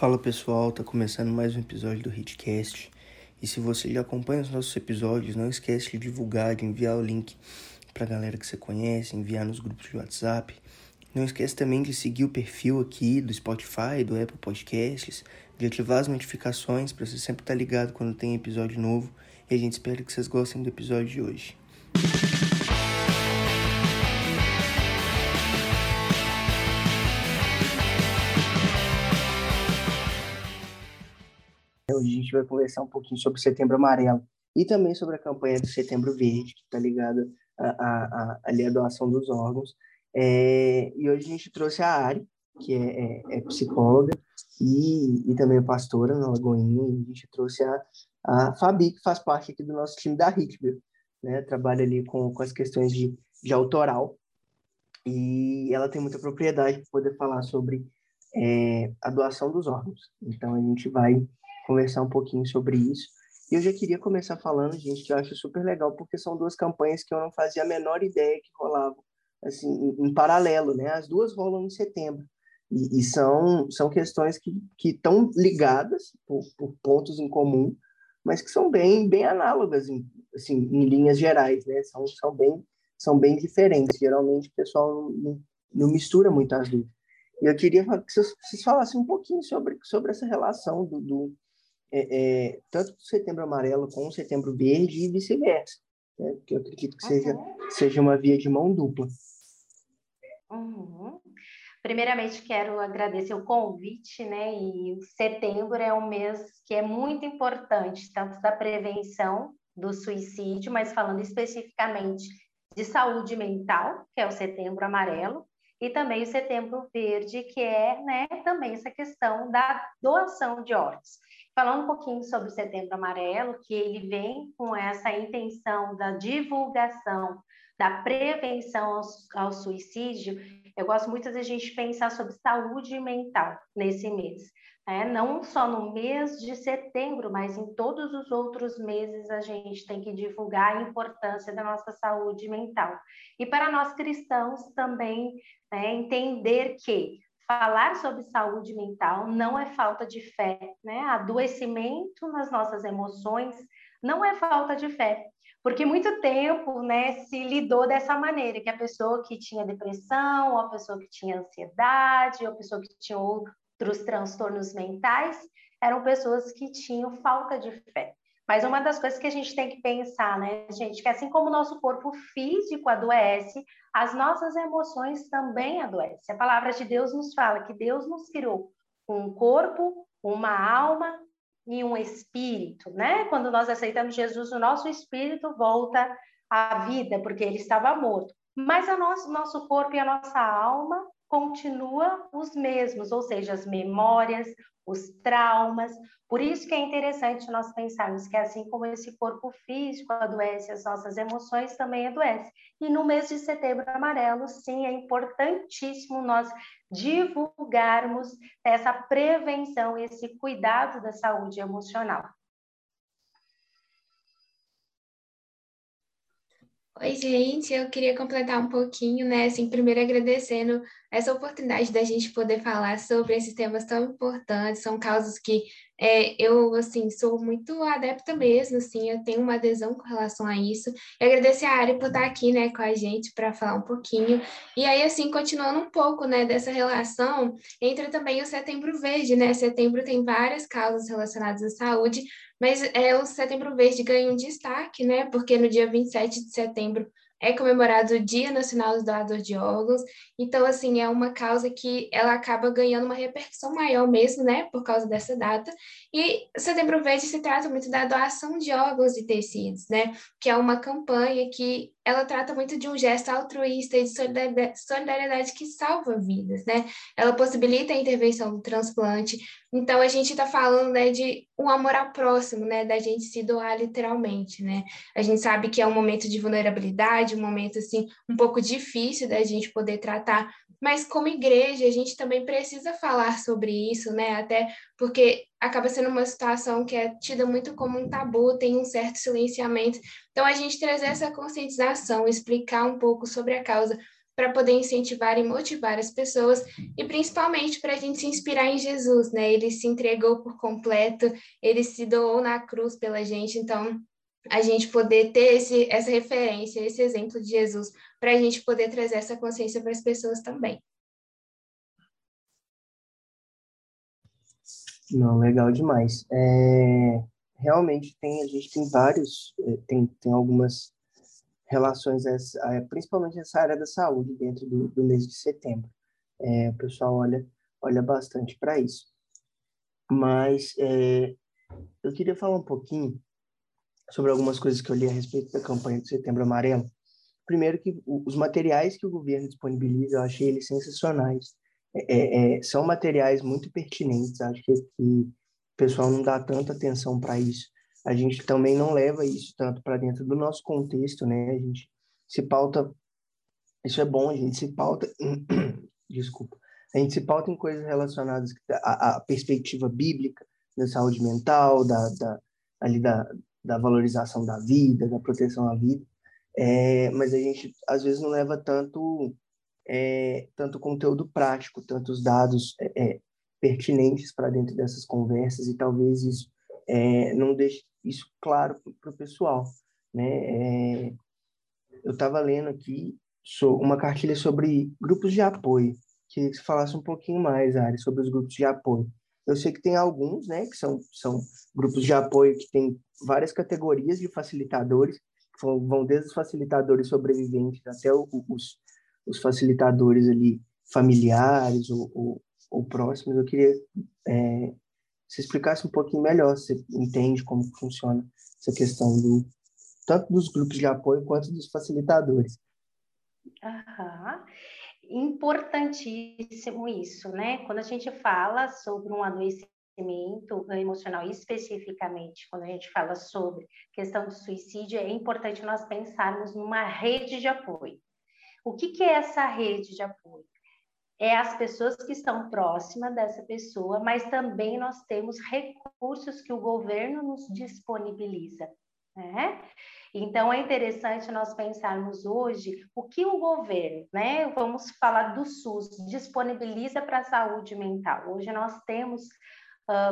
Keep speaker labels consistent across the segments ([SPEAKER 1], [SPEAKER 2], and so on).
[SPEAKER 1] Fala pessoal, tá começando mais um episódio do Hitcast. E se você já acompanha os nossos episódios, não esquece de divulgar, de enviar o link pra galera que você conhece, enviar nos grupos de WhatsApp. Não esquece também de seguir o perfil aqui do Spotify, do Apple Podcasts, de ativar as notificações para você sempre estar tá ligado quando tem episódio novo. E a gente espera que vocês gostem do episódio de hoje. Hoje a gente vai conversar um pouquinho sobre o Setembro Amarelo e também sobre a campanha do Setembro Verde, que está ligada à, à doação dos órgãos. É, e hoje a gente trouxe a Ari, que é, é, é psicóloga e, e também pastora na Lagoinha, e a gente trouxe a, a Fabi, que faz parte aqui do nosso time da Hitbill, né? Trabalha ali com, com as questões de, de autoral, e ela tem muita propriedade para poder falar sobre é, a doação dos órgãos. Então, a gente vai conversar um pouquinho sobre isso. E eu já queria começar falando, gente, que eu acho super legal, porque são duas campanhas que eu não fazia a menor ideia que rolavam, assim, em, paralelo, né? As duas rolam em setembro. E, e são, são questões que estão ligadas por, por, pontos em comum, mas que são bem, bem análogas, em, assim, em linhas gerais, né? São, são, bem, são bem diferentes. Geralmente o pessoal não, não mistura muito as duas. E eu queria que vocês, vocês falassem um pouquinho sobre, sobre essa relação do, do é, é, tanto do setembro amarelo com o setembro verde e vice-versa. Né? Porque eu acredito que seja, uhum. seja uma via de mão dupla.
[SPEAKER 2] Uhum. Primeiramente, quero agradecer o convite, né? E setembro é um mês que é muito importante, tanto da prevenção do suicídio, mas falando especificamente de saúde mental, que é o setembro amarelo, e também o setembro verde, que é né, também essa questão da doação de órgãos. Falando um pouquinho sobre o Setembro Amarelo, que ele vem com essa intenção da divulgação, da prevenção ao, ao suicídio, eu gosto muito da gente pensar sobre saúde mental nesse mês. Né? Não só no mês de setembro, mas em todos os outros meses a gente tem que divulgar a importância da nossa saúde mental. E para nós cristãos também né, entender que falar sobre saúde mental não é falta de fé, né? Adoecimento nas nossas emoções não é falta de fé, porque muito tempo, né, se lidou dessa maneira, que a pessoa que tinha depressão, ou a pessoa que tinha ansiedade, ou a pessoa que tinha outros transtornos mentais, eram pessoas que tinham falta de fé. Mas uma das coisas que a gente tem que pensar, né, gente, que assim como o nosso corpo físico adoece, as nossas emoções também adoecem. A palavra de Deus nos fala que Deus nos criou um corpo, uma alma e um espírito, né? Quando nós aceitamos Jesus, o nosso espírito volta à vida, porque ele estava morto. Mas o nosso, nosso corpo e a nossa alma continuam os mesmos, ou seja, as memórias, os traumas. Por isso que é interessante nós pensarmos que assim como esse corpo físico adoece, as nossas emoções também adoecem. E no mês de setembro amarelo, sim, é importantíssimo nós divulgarmos essa prevenção, esse cuidado da saúde emocional.
[SPEAKER 3] Oi, gente, eu queria completar um pouquinho, né? Assim, primeiro agradecendo essa oportunidade da gente poder falar sobre esses temas tão importantes, são causas que é, eu, assim, sou muito adepta mesmo, assim, eu tenho uma adesão com relação a isso. E agradecer a Ari por estar aqui, né, com a gente para falar um pouquinho. E aí, assim, continuando um pouco, né, dessa relação, entra também o Setembro Verde, né? Setembro tem várias causas relacionadas à saúde, mas é, o Setembro Verde ganha um destaque, né? Porque no dia 27 de setembro é comemorado o Dia Nacional do Doador de Órgãos. Então, assim, é uma causa que ela acaba ganhando uma repercussão maior mesmo, né, por causa dessa data. E Setembro Verde se trata muito da doação de órgãos e tecidos, né, que é uma campanha que ela trata muito de um gesto altruísta e de solidariedade que salva vidas, né? Ela possibilita a intervenção do transplante. Então, a gente está falando, né, de um amor ao próximo, né, da gente se doar literalmente, né? A gente sabe que é um momento de vulnerabilidade, um momento, assim, um pouco difícil da gente poder tratar, mas como igreja, a gente também precisa falar sobre isso, né? Até porque acaba sendo uma situação que é tida muito como um tabu, tem um certo silenciamento. Então, a gente trazer essa conscientização, explicar um pouco sobre a causa, para poder incentivar e motivar as pessoas e principalmente para a gente se inspirar em Jesus, né? Ele se entregou por completo, ele se doou na cruz pela gente, então a gente poder ter esse, essa referência, esse exemplo de Jesus, para a gente poder trazer essa consciência para as pessoas também.
[SPEAKER 1] Não, legal demais. É, realmente tem, a gente tem vários, é, tem, tem algumas relações, essa, principalmente essa área da saúde dentro do, do mês de setembro. É, o pessoal olha, olha bastante para isso. Mas é, eu queria falar um pouquinho sobre algumas coisas que eu li a respeito da campanha do Setembro Amarelo. Primeiro que os materiais que o governo disponibiliza, eu achei eles sensacionais. É, é, é são materiais muito pertinentes, acho que, que o pessoal não dá tanta atenção para isso. A gente também não leva isso tanto para dentro do nosso contexto, né? A gente se pauta, isso é bom, a gente se pauta, desculpa, a gente se pauta em coisas relacionadas à, à perspectiva bíblica da saúde mental, da, da ali da, da valorização da vida, da proteção à vida, é, mas a gente às vezes não leva tanto é, tanto conteúdo prático, tantos dados é, é pertinentes para dentro dessas conversas e talvez isso é, não deixe isso claro para o pessoal, né? É, eu estava lendo aqui uma cartilha sobre grupos de apoio, queria que você falasse um pouquinho mais, Ari, sobre os grupos de apoio. Eu sei que tem alguns, né, que são, são grupos de apoio que tem várias categorias de facilitadores, vão desde os facilitadores sobreviventes até os, os facilitadores ali familiares ou, ou, ou próximos. Eu queria é, se explicasse um pouquinho melhor, você entende como funciona essa questão do tanto dos grupos de apoio quanto dos facilitadores.
[SPEAKER 2] Aham importantíssimo isso, né? Quando a gente fala sobre um adoecimento emocional, especificamente, quando a gente fala sobre questão do suicídio, é importante nós pensarmos numa rede de apoio. O que, que é essa rede de apoio? É as pessoas que estão próximas dessa pessoa, mas também nós temos recursos que o governo nos disponibiliza. Né? Então, é interessante nós pensarmos hoje o que o governo, né, vamos falar do SUS, disponibiliza para a saúde mental. Hoje nós temos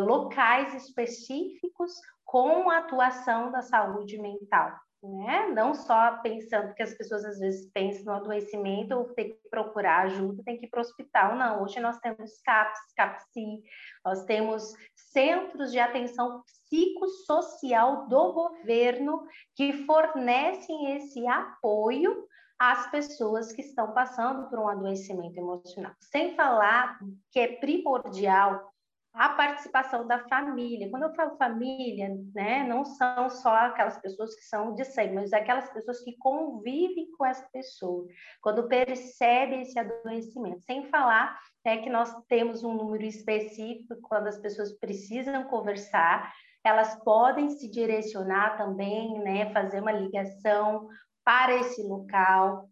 [SPEAKER 2] locais específicos com a atuação da saúde mental né? Não só pensando que as pessoas às vezes pensam no adoecimento ou tem que procurar ajuda, tem que ir para o hospital. Não, hoje nós temos CAPS, CAPSI, nós temos centros de atenção psicossocial do governo que fornecem esse apoio às pessoas que estão passando por um adoecimento emocional. Sem falar que é primordial a participação da família. Quando eu falo família, né, não são só aquelas pessoas que são de sangue, mas aquelas pessoas que convivem com essa pessoa, quando percebem esse adoecimento. Sem falar né, que nós temos um número específico quando as pessoas precisam conversar, elas podem se direcionar também, né, fazer uma ligação para esse local.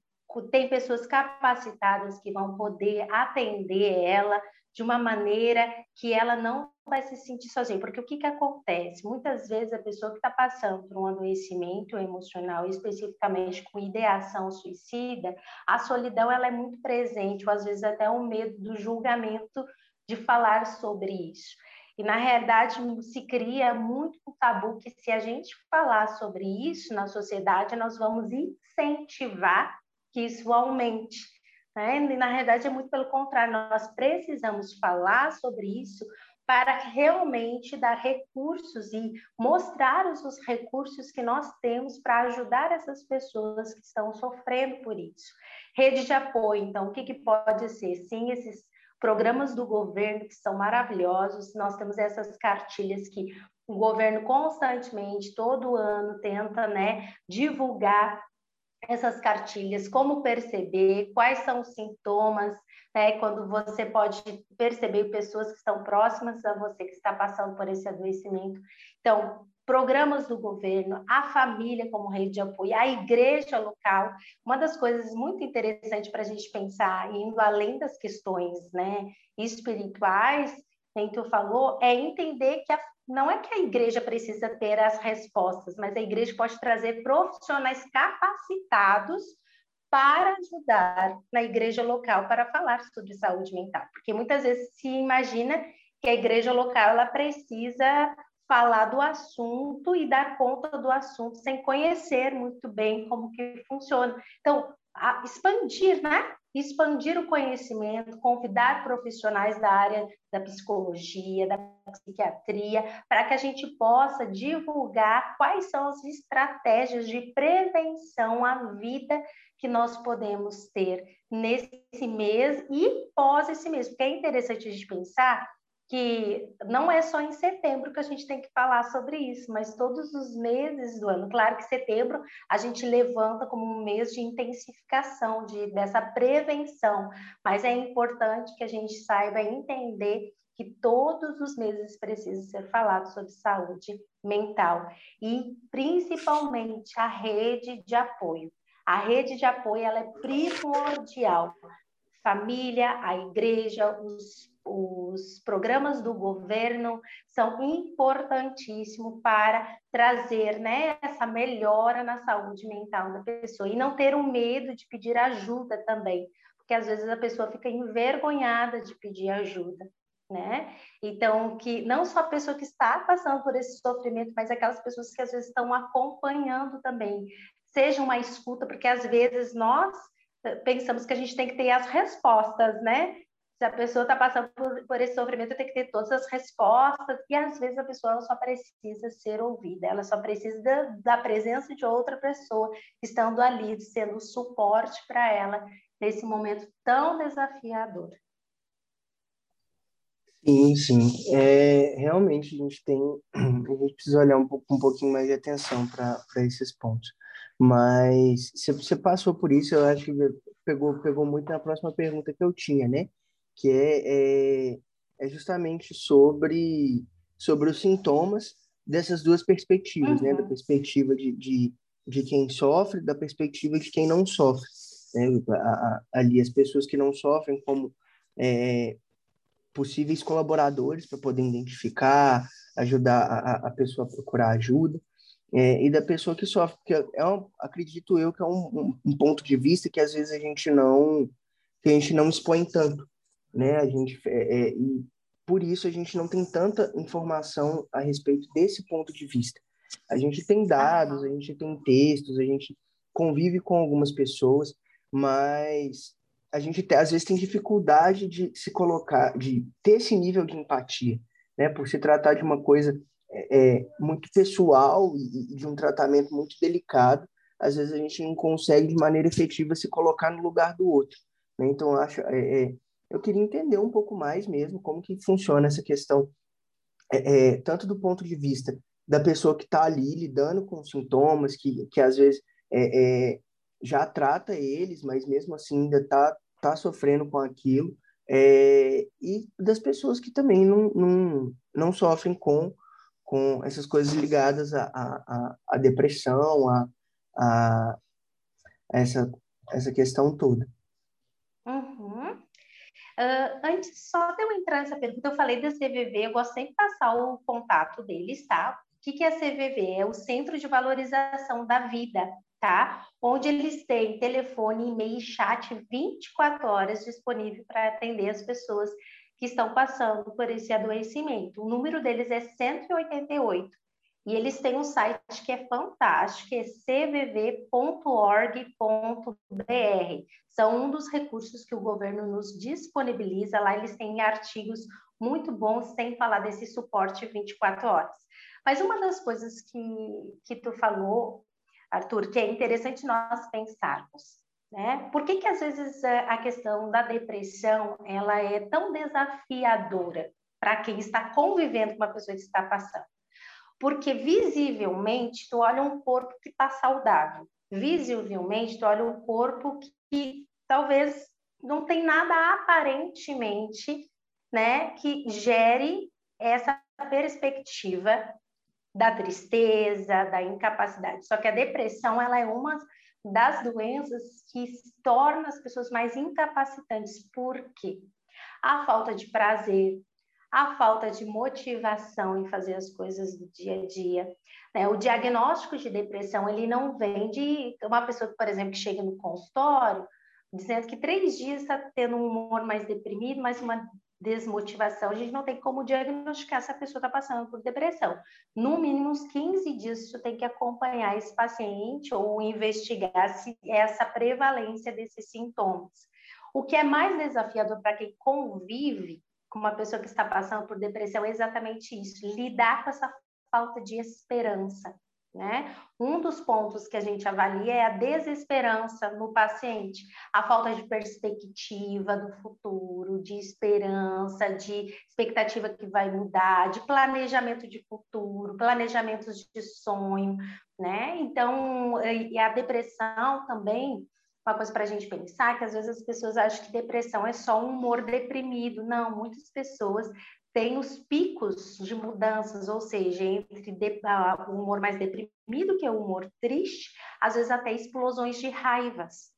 [SPEAKER 2] Tem pessoas capacitadas que vão poder atender ela, de uma maneira que ela não vai se sentir sozinha. Porque o que, que acontece? Muitas vezes a pessoa que está passando por um adoecimento emocional, especificamente com ideação suicida, a solidão ela é muito presente, ou às vezes até o medo do julgamento de falar sobre isso. E, na realidade, se cria muito um tabu que, se a gente falar sobre isso na sociedade, nós vamos incentivar que isso aumente. Né? E, na realidade, é muito pelo contrário, nós precisamos falar sobre isso para realmente dar recursos e mostrar os recursos que nós temos para ajudar essas pessoas que estão sofrendo por isso. Rede de apoio, então, o que, que pode ser? Sim, esses programas do governo que são maravilhosos, nós temos essas cartilhas que o governo constantemente, todo ano, tenta né, divulgar essas cartilhas, como perceber, quais são os sintomas, né, quando você pode perceber pessoas que estão próximas a você, que está passando por esse adoecimento. Então, programas do governo, a família como rede de apoio, a igreja local. Uma das coisas muito interessantes para a gente pensar, indo além das questões né, espirituais, que tu falou, é entender que a não é que a igreja precisa ter as respostas, mas a igreja pode trazer profissionais capacitados para ajudar na igreja local para falar sobre saúde mental, porque muitas vezes se imagina que a igreja local ela precisa falar do assunto e dar conta do assunto sem conhecer muito bem como que funciona. Então, expandir, né? Expandir o conhecimento, convidar profissionais da área da psicologia, da psiquiatria, para que a gente possa divulgar quais são as estratégias de prevenção à vida que nós podemos ter nesse mês e pós esse mês, porque é interessante a gente pensar que não é só em setembro que a gente tem que falar sobre isso, mas todos os meses do ano. Claro que setembro a gente levanta como um mês de intensificação de, dessa prevenção, mas é importante que a gente saiba entender que todos os meses precisa ser falado sobre saúde mental e principalmente a rede de apoio. A rede de apoio ela é primordial. Família, a igreja, os os programas do governo são importantíssimos para trazer né, essa melhora na saúde mental da pessoa e não ter o um medo de pedir ajuda também, porque às vezes a pessoa fica envergonhada de pedir ajuda. Né? Então, que não só a pessoa que está passando por esse sofrimento, mas aquelas pessoas que às vezes estão acompanhando também, seja uma escuta, porque às vezes nós pensamos que a gente tem que ter as respostas, né? se a pessoa está passando por, por, esse sofrimento, tem que ter todas as respostas, e às vezes a pessoa só precisa ser ouvida, ela só precisa da, da presença de outra pessoa estando ali, sendo suporte para ela nesse momento tão desafiador.
[SPEAKER 1] Sim, sim. É, realmente a gente tem, a gente precisa olhar um, pouco, um pouquinho mais de atenção para esses pontos. Mas se você passou por isso, eu acho que pegou, pegou muito na próxima pergunta que eu tinha, né? que é, é, é justamente sobre, sobre os sintomas dessas duas perspectivas, uhum. né? Da uhum. perspectiva de, de, de quem sofre, da perspectiva de quem não sofre. Né? A, a, ali as pessoas que não sofrem como é, possíveis colaboradores para poder identificar, ajudar a, a pessoa a procurar ajuda. É, e da pessoa que sofre, que é um, acredito eu que é um, um, ponto de vista que às vezes a gente não que a gente não expõe tanto, né? A gente é, é, e por isso a gente não tem tanta informação a respeito desse ponto de vista. A gente tem dados, a gente tem textos, a gente convive com algumas pessoas, mas a gente às vezes tem dificuldade de se colocar, de ter esse nível de empatia, né? Por se tratar de uma coisa é, é muito pessoal e, de um tratamento muito delicado, às vezes a gente não consegue de maneira efetiva se colocar no lugar do outro. Né? Então, acho é, é, eu queria entender um pouco mais mesmo como que funciona essa questão, é, é, tanto do ponto de vista da pessoa que está ali lidando com sintomas, que, que às vezes já trata eles, mas mesmo assim ainda está tá sofrendo com aquilo, e das pessoas que também não, não, não sofrem com, com essas coisas ligadas à, à depressão, a, a essa, essa questão toda.
[SPEAKER 2] Uh, antes, só de eu entrar nessa pergunta, eu falei da CVV, eu gosto sempre de passar o contato deles, tá? O que, que é a CVV? É o Centro de Valorização da Vida, tá? Onde eles têm telefone, e-mail chat 24 horas disponível para atender as pessoas que estão passando por esse adoecimento. O número deles é 188. E eles têm um site que é fantástico, é cvv.org.br. São um dos recursos que o governo nos disponibiliza. Lá eles têm artigos muito bons, sem falar desse suporte 24 horas. Mas uma das coisas que, que tu falou, Arthur, que é interessante nós pensarmos, né? Por que, que às vezes a questão da depressão ela é tão desafiadora para quem está convivendo com uma pessoa que está passando? Porque visivelmente tu olha um corpo que está saudável, visivelmente tu olha um corpo que talvez não tem nada aparentemente, né, que gere essa perspectiva da tristeza, da incapacidade. Só que a depressão ela é uma das doenças que torna as pessoas mais incapacitantes. Por quê? A falta de prazer, a falta de motivação em fazer as coisas do dia a dia. Né? O diagnóstico de depressão, ele não vem de uma pessoa, por exemplo, que chega no consultório, dizendo que três dias está tendo um humor mais deprimido, mas uma desmotivação, a gente não tem como diagnosticar se a pessoa está passando por depressão. No mínimo, uns 15 dias, você tem que acompanhar esse paciente ou investigar se essa prevalência desses sintomas. O que é mais desafiador para quem convive com uma pessoa que está passando por depressão é exatamente isso, lidar com essa falta de esperança. Né? Um dos pontos que a gente avalia é a desesperança no paciente, a falta de perspectiva do futuro, de esperança, de expectativa que vai mudar, de planejamento de futuro, planejamentos de sonho, né? Então, e a depressão também, uma coisa para a gente pensar, que às vezes as pessoas acham que depressão é só um humor deprimido. Não, muitas pessoas tem os picos de mudanças, ou seja, entre de, uh, o humor mais deprimido, que é o humor triste, às vezes até explosões de raivas,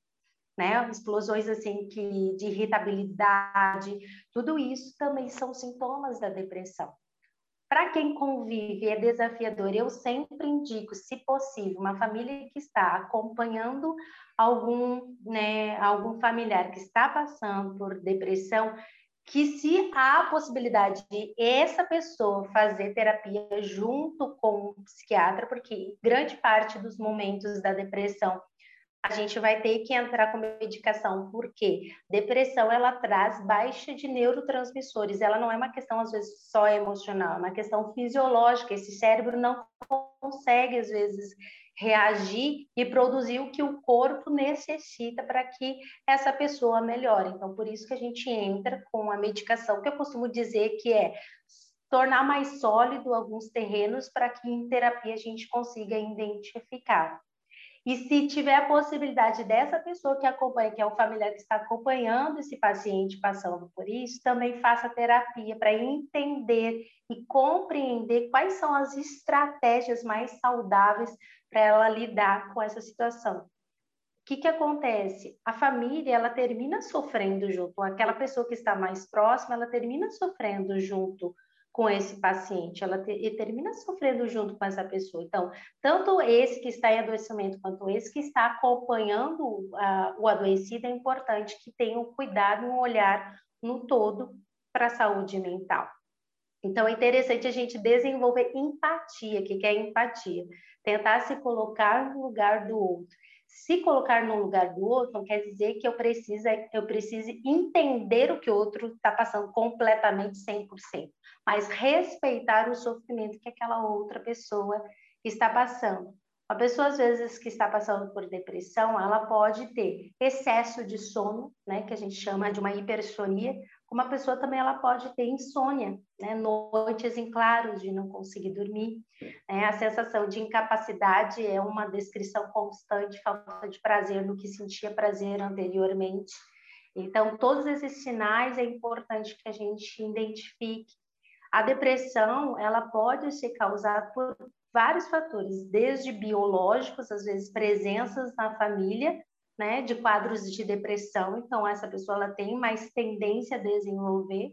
[SPEAKER 2] né? Explosões assim que de irritabilidade, tudo isso também são sintomas da depressão. Para quem convive é desafiador, eu sempre indico, se possível, uma família que está acompanhando algum, né, algum familiar que está passando por depressão, que se há a possibilidade de essa pessoa fazer terapia junto com o psiquiatra, porque grande parte dos momentos da depressão a gente vai ter que entrar com medicação, porque depressão ela traz baixa de neurotransmissores, ela não é uma questão às vezes só emocional, é uma questão fisiológica, esse cérebro não consegue às vezes reagir e produzir o que o corpo necessita para que essa pessoa melhore. Então, por isso que a gente entra com a medicação, que eu costumo dizer que é tornar mais sólido alguns terrenos para que em terapia a gente consiga identificar. E se tiver a possibilidade dessa pessoa que acompanha, que é o familiar que está acompanhando esse paciente passando por isso, também faça terapia para entender e compreender quais são as estratégias mais saudáveis para ela lidar com essa situação. O que, que acontece? A família ela termina sofrendo junto, aquela pessoa que está mais próxima, ela termina sofrendo junto com esse paciente, ela te, termina sofrendo junto com essa pessoa. Então, tanto esse que está em adoecimento quanto esse que está acompanhando o adoecido, é importante que tenha um cuidado, um olhar no todo para a saúde mental. Então, é interessante a gente desenvolver empatia. Que é empatia? Tentar se colocar no lugar do outro. Se colocar no lugar do outro não quer dizer que eu precise, eu precise entender o que o outro está passando completamente 100%, mas respeitar o sofrimento que aquela outra pessoa está passando. A pessoa, às vezes, que está passando por depressão, ela pode ter excesso de sono, né, que a gente chama de uma hipersonia, como a pessoa também ela pode ter insônia, né? noites em claros de não conseguir dormir. Né? A sensação de incapacidade é uma descrição constante, falta de prazer no que sentia prazer anteriormente. Então, todos esses sinais é importante que a gente identifique. A depressão, ela pode ser causada por vários fatores, desde biológicos, às vezes presenças na família, né, de quadros de depressão, então essa pessoa ela tem mais tendência a desenvolver,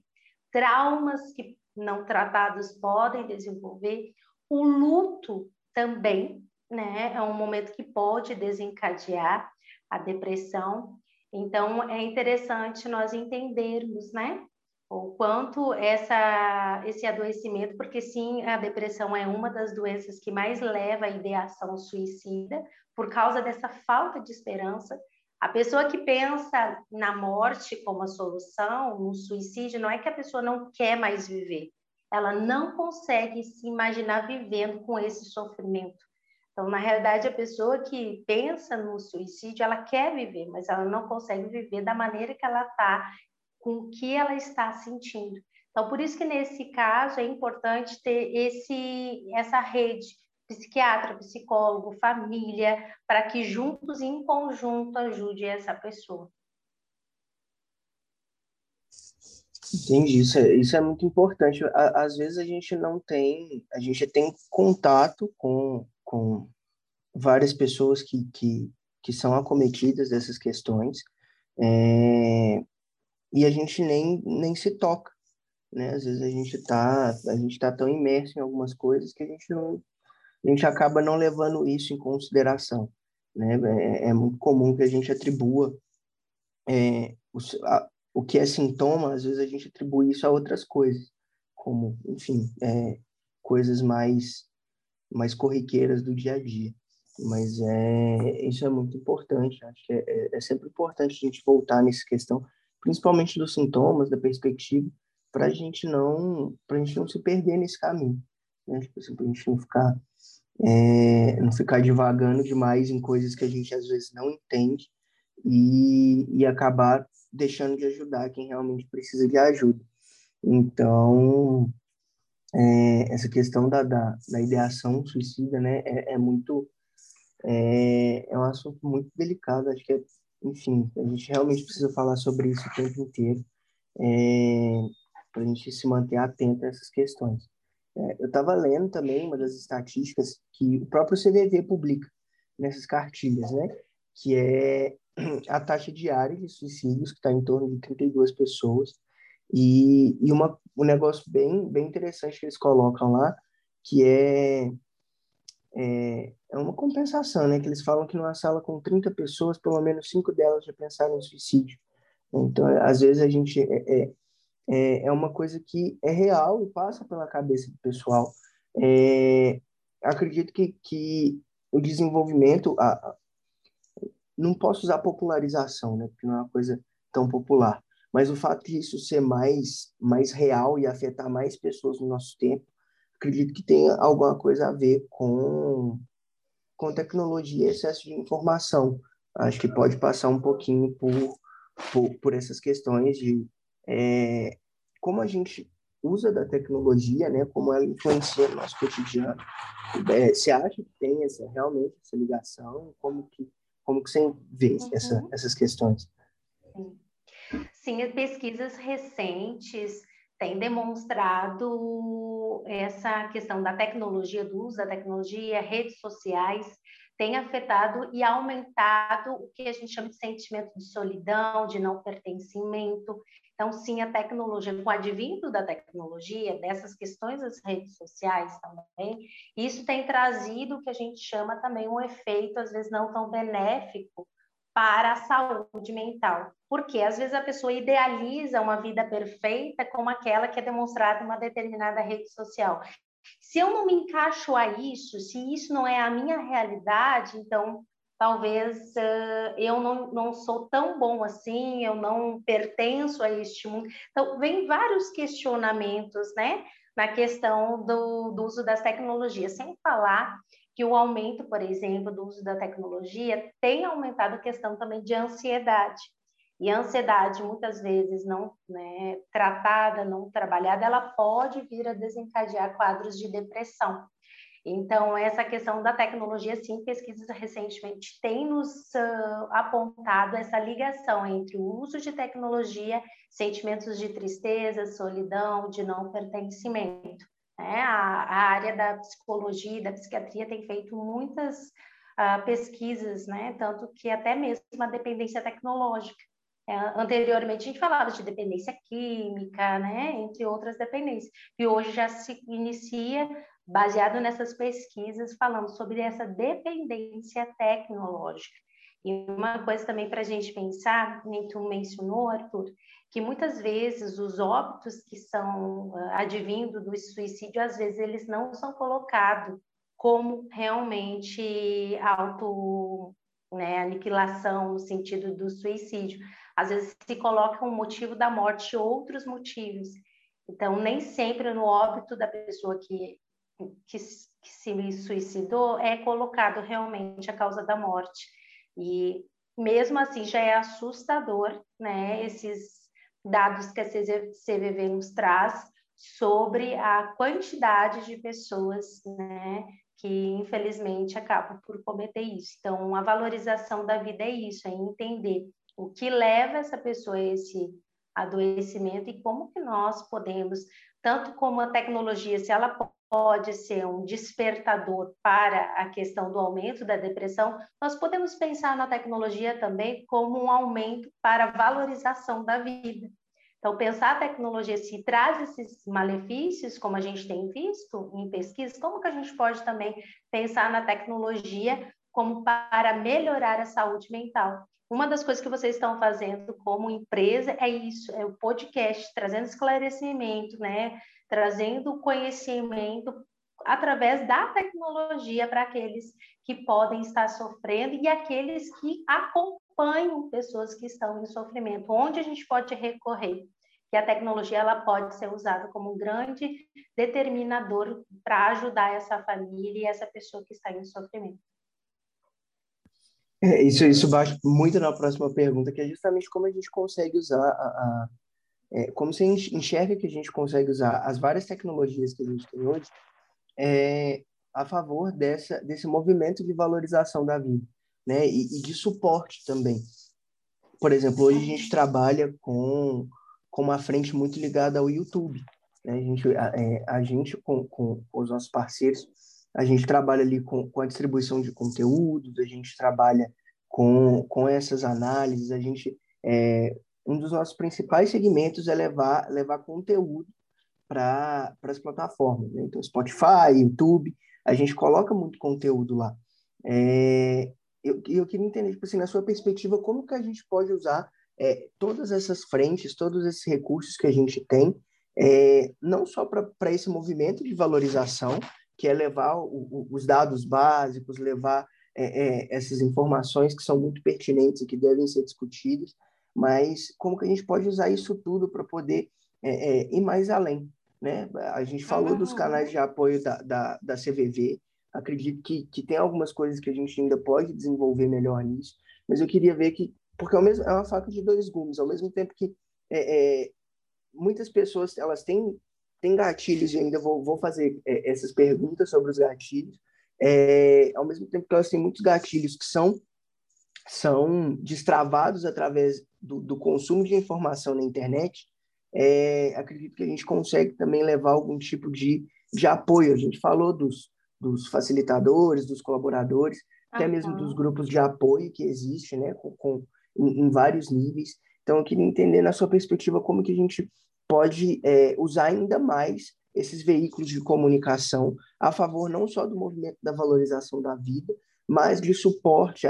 [SPEAKER 2] traumas que não tratados podem desenvolver, o luto também, né, é um momento que pode desencadear a depressão. Então é interessante nós entendermos, né, o quanto essa, esse adoecimento, porque sim, a depressão é uma das doenças que mais leva à ideação suicida, por causa dessa falta de esperança. A pessoa que pensa na morte como a solução, no suicídio, não é que a pessoa não quer mais viver, ela não consegue se imaginar vivendo com esse sofrimento. Então, na realidade, a pessoa que pensa no suicídio, ela quer viver, mas ela não consegue viver da maneira que ela está, com o que ela está sentindo. Então, por isso que nesse caso é importante ter esse, essa rede psiquiatra, psicólogo, família, para que juntos, em conjunto, ajude essa pessoa.
[SPEAKER 1] Entendi, isso é, isso é muito importante. Às vezes a gente não tem, a gente tem contato com, com várias pessoas que, que, que são acometidas dessas questões é, e a gente nem, nem se toca né? Às vezes a gente tá, a gente tá tão imerso em algumas coisas que a gente não, a gente acaba não levando isso em consideração, né? É, é muito comum que a gente atribua é, o, a, o que é sintoma, às vezes a gente atribui isso a outras coisas, como, enfim, é, coisas mais mais corriqueiras do dia a dia. Mas é, isso é muito importante, acho que é, é, é sempre importante a gente voltar nessa questão, principalmente dos sintomas, da perspectiva, para a gente não para a gente não se perder nesse caminho, né? Tipo assim, para a gente não ficar é, não ficar divagando demais em coisas que a gente às vezes não entende e, e acabar deixando de ajudar quem realmente precisa de ajuda. Então, é, essa questão da, da, da, ideação suicida, né, é, é muito é, é, um assunto muito delicado. Acho que, é, enfim, a gente realmente precisa falar sobre isso o tempo inteiro. É, para a gente se manter atento a essas questões. É, eu estava lendo também uma das estatísticas que o próprio CVV publica nessas cartilhas, né? Que é a taxa diária de suicídios, que está em torno de 32 pessoas, e, e uma, um negócio bem, bem interessante que eles colocam lá, que é, é, é uma compensação, né? Que eles falam que numa sala com 30 pessoas, pelo menos cinco delas já pensaram em suicídio. Então, às vezes a gente é, é é, é uma coisa que é real e passa pela cabeça do pessoal. É, acredito que, que o desenvolvimento, a, a, não posso usar popularização, né, porque não é uma coisa tão popular, mas o fato de isso ser mais, mais real e afetar mais pessoas no nosso tempo, acredito que tenha alguma coisa a ver com, com tecnologia e excesso de informação. Acho que pode passar um pouquinho por, por, por essas questões de é, como a gente usa da tecnologia, né, como ela influencia no nosso cotidiano. É, você acha que tem essa, realmente essa ligação? Como que, como que você vê uhum. essa, essas questões?
[SPEAKER 2] Sim. Sim, pesquisas recentes têm demonstrado essa questão da tecnologia, do uso da tecnologia, redes sociais, tem afetado e aumentado o que a gente chama de sentimento de solidão, de não pertencimento. Então, sim, a tecnologia, com o advindo da tecnologia, dessas questões das redes sociais também, isso tem trazido o que a gente chama também um efeito, às vezes, não tão benéfico para a saúde mental. Porque às vezes a pessoa idealiza uma vida perfeita como aquela que é demonstrada em uma determinada rede social. Se eu não me encaixo a isso, se isso não é a minha realidade, então talvez uh, eu não, não sou tão bom assim, eu não pertenço a este mundo. Então, vem vários questionamentos, né, na questão do, do uso das tecnologias, sem falar que o aumento, por exemplo, do uso da tecnologia tem aumentado a questão também de ansiedade. E a ansiedade, muitas vezes não né, tratada, não trabalhada, ela pode vir a desencadear quadros de depressão. Então, essa questão da tecnologia, sim, pesquisas recentemente têm nos uh, apontado essa ligação entre o uso de tecnologia, sentimentos de tristeza, solidão, de não pertencimento. Né? A, a, área da psicologia e da psiquiatria tem feito muitas uh, pesquisas, né? tanto que até mesmo a dependência tecnológica. É, anteriormente a gente falava de dependência química, né, entre outras dependências, e hoje já se inicia baseado nessas pesquisas falando sobre essa dependência tecnológica. E uma coisa também para a gente pensar, nem tu mencionou, Arthur, que muitas vezes os óbitos que são uh, advindo do suicídio, às vezes eles não são colocados como realmente auto né, aniquilação no sentido do suicídio. Às vezes se coloca um motivo da morte outros motivos. Então, nem sempre no óbito da pessoa que, que, que se suicidou é colocado realmente a causa da morte. E mesmo assim já é assustador, né, esses dados que a CVV nos traz sobre a quantidade de pessoas, né, que infelizmente acabam por cometer isso. Então, a valorização da vida é isso, é entender o que leva essa pessoa a esse adoecimento e como que nós podemos, tanto como a tecnologia, se ela pode ser um despertador para a questão do aumento da depressão, nós podemos pensar na tecnologia também como um aumento para a valorização da vida. Então, pensar a tecnologia se traz esses malefícios, como a gente tem visto em pesquisas, como que a gente pode também pensar na tecnologia como para melhorar a saúde mental? Uma das coisas que vocês estão fazendo como empresa é isso, é o podcast, trazendo esclarecimento, né? Trazendo conhecimento através da tecnologia para aqueles que podem estar sofrendo e aqueles que acompanham pessoas que estão em sofrimento. Onde a gente pode recorrer? Que a tecnologia ela pode ser usada como um grande determinador para ajudar essa família e essa pessoa que está em sofrimento.
[SPEAKER 1] É, isso, isso bate muito na próxima pergunta, que é justamente como a gente consegue usar a, a é, como você enxerga que a gente consegue usar as várias tecnologias que a gente tem hoje é, a favor dessa, desse movimento de valorização da vida, né? E, e, de suporte também. Por exemplo, hoje a gente trabalha com, com uma frente muito ligada ao YouTube. Né? A gente, a, é, a gente com, com os nossos parceiros, a gente trabalha ali com, com a distribuição de conteúdos, a gente trabalha com, com essas análises, a gente... É, um dos nossos principais segmentos é levar, levar conteúdo para as plataformas. Né? Então, Spotify, YouTube, a gente coloca muito conteúdo lá. É, eu, eu queria entender, tipo assim, na sua perspectiva, como que a gente pode usar é, todas essas frentes, todos esses recursos que a gente tem, é, não só para esse movimento de valorização, que é levar o, o, os dados básicos, levar é, é, essas informações que são muito pertinentes e que devem ser discutidas, mas como que a gente pode usar isso tudo para poder é, é, ir mais além. Né? A gente falou dos canais de apoio da, da, da CVV, acredito que, que tem algumas coisas que a gente ainda pode desenvolver melhor nisso, mas eu queria ver que, porque é, mesmo, é uma faca de dois gumes, ao mesmo tempo que é, é, muitas pessoas elas têm, têm gatilhos, e ainda vou, vou fazer é, essas perguntas sobre os gatilhos, é, ao mesmo tempo que elas têm muitos gatilhos que são, são destravados através do, do consumo de informação na internet, é, acredito que a gente consegue também levar algum tipo de, de apoio. A gente falou dos, dos facilitadores, dos colaboradores, uhum. até mesmo dos grupos de apoio que existe, né, com, com em, em, vários níveis. Então, eu queria entender, na sua perspectiva, como que a gente pode é, usar ainda mais esses veículos de comunicação a favor não só do movimento da valorização da vida, mas de suporte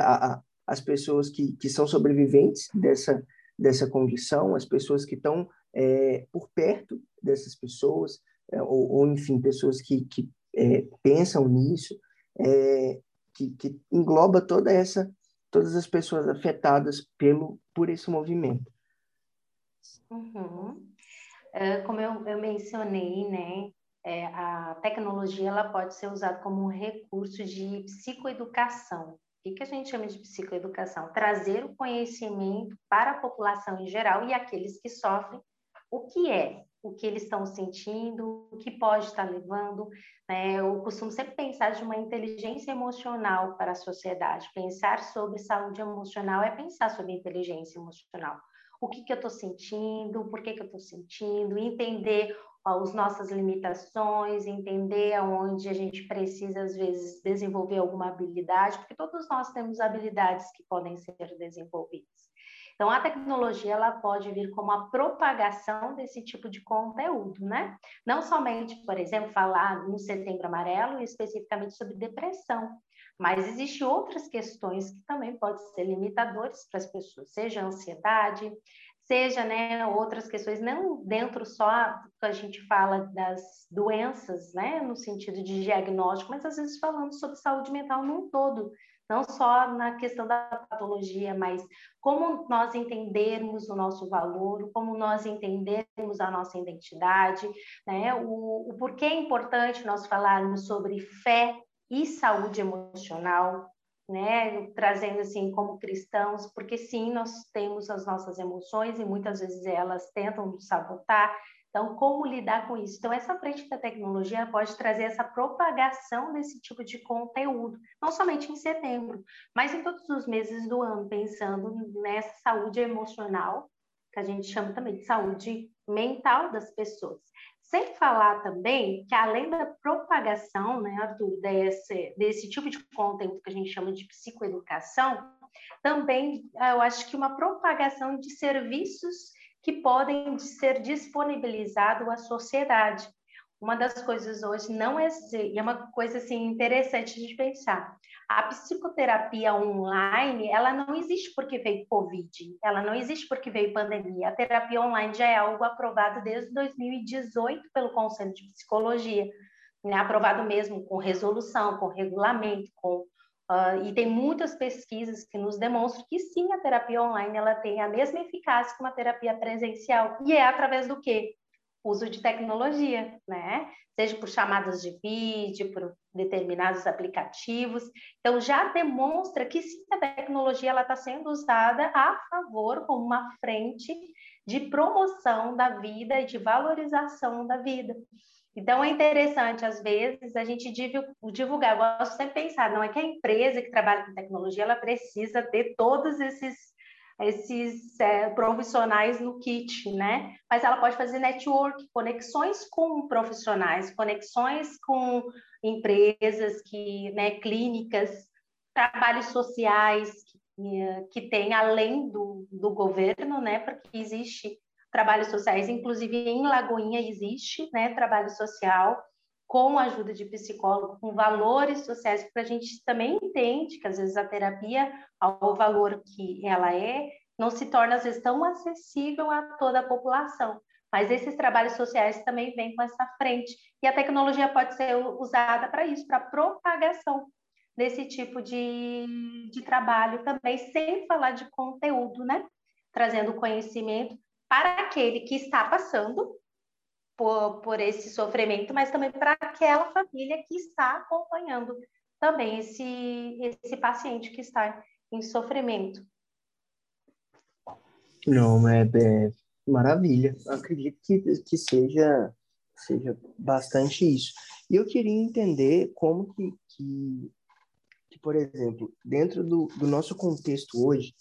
[SPEAKER 1] as pessoas que, que são sobreviventes dessa, dessa condição, as pessoas que estão é, por perto dessas pessoas, é, ou, ou, enfim, pessoas que, que é, pensam nisso, é, que, que engloba toda essa, todas as pessoas afetadas pelo, por esse movimento.
[SPEAKER 2] Uhum. É, como eu, eu mencionei, né, é, a tecnologia ela pode ser usada como um recurso de psicoeducação. O que a gente chama de psicoeducação? Trazer o conhecimento para a população em geral e aqueles que sofrem o que é, o que eles estão sentindo, o que pode estar levando. Né? Eu costumo sempre pensar de uma inteligência emocional para a sociedade. Pensar sobre saúde emocional é pensar sobre inteligência emocional. O que, que eu estou sentindo, por que, que eu estou sentindo, entender as nossas limitações, entender aonde a gente precisa, às vezes, desenvolver alguma habilidade, porque todos nós temos habilidades que podem ser desenvolvidas. Então, a tecnologia ela pode vir como a propagação desse tipo de conteúdo, né? Não somente, por exemplo, falar no Setembro Amarelo especificamente sobre depressão, mas existem outras questões que também podem ser limitadores para as pessoas, seja ansiedade, seja né, outras questões, não dentro só que a gente fala das doenças, né, no sentido de diagnóstico, mas às vezes falando sobre saúde mental num todo, não só na questão da patologia, mas como nós entendermos o nosso valor, como nós entendermos a nossa identidade, né? o, o porquê é importante nós falarmos sobre fé e saúde emocional, né, trazendo assim como cristãos, porque sim, nós temos as nossas emoções e muitas vezes elas tentam nos sabotar, então, como lidar com isso? Então, essa frente da tecnologia pode trazer essa propagação desse tipo de conteúdo, não somente em setembro, mas em todos os meses do ano, pensando nessa saúde emocional, que a gente chama também de saúde mental das pessoas. Sem falar também que, além da propagação, né, Arthur, desse, desse tipo de conteúdo que a gente chama de psicoeducação, também eu acho que uma propagação de serviços que podem ser disponibilizados à sociedade. Uma das coisas hoje não é, é uma coisa assim interessante de pensar. A psicoterapia online, ela não existe porque veio Covid, ela não existe porque veio pandemia. A terapia online já é algo aprovado desde 2018 pelo Conselho de Psicologia, né? aprovado mesmo com resolução, com regulamento, com Uh, e tem muitas pesquisas que nos demonstram que sim, a terapia online ela tem a mesma eficácia que uma terapia presencial. E é através do quê? Uso de tecnologia, né? Seja por chamadas de vídeo, por determinados aplicativos. Então, já demonstra que sim, a tecnologia está sendo usada a favor como uma frente de promoção da vida e de valorização da vida. Então, é interessante, às vezes, a gente divulgar. Eu gosto sempre de pensar, não é que a empresa que trabalha com tecnologia, ela precisa ter todos esses, esses é, profissionais no kit, né? Mas ela pode fazer network, conexões com profissionais, conexões com empresas, que, né, clínicas, trabalhos sociais que, que tem além do, do governo, né? Porque existe trabalhos sociais, inclusive em Lagoinha existe né, trabalho social com ajuda de psicólogo, com valores sociais, porque a gente também entende que às vezes a terapia, ao valor que ela é, não se torna às vezes tão acessível a toda a população. Mas esses trabalhos sociais também vêm com essa frente. E a tecnologia pode ser usada para isso, para propagação desse tipo de, de trabalho também, sem falar de conteúdo, né? Trazendo conhecimento para aquele que está passando por, por esse sofrimento, mas também para aquela família que está acompanhando também esse, esse paciente que está em sofrimento.
[SPEAKER 1] Não, é, é maravilha. Acredito que, que seja, seja bastante isso. E eu queria entender como que, que, que por exemplo, dentro do, do nosso contexto hoje,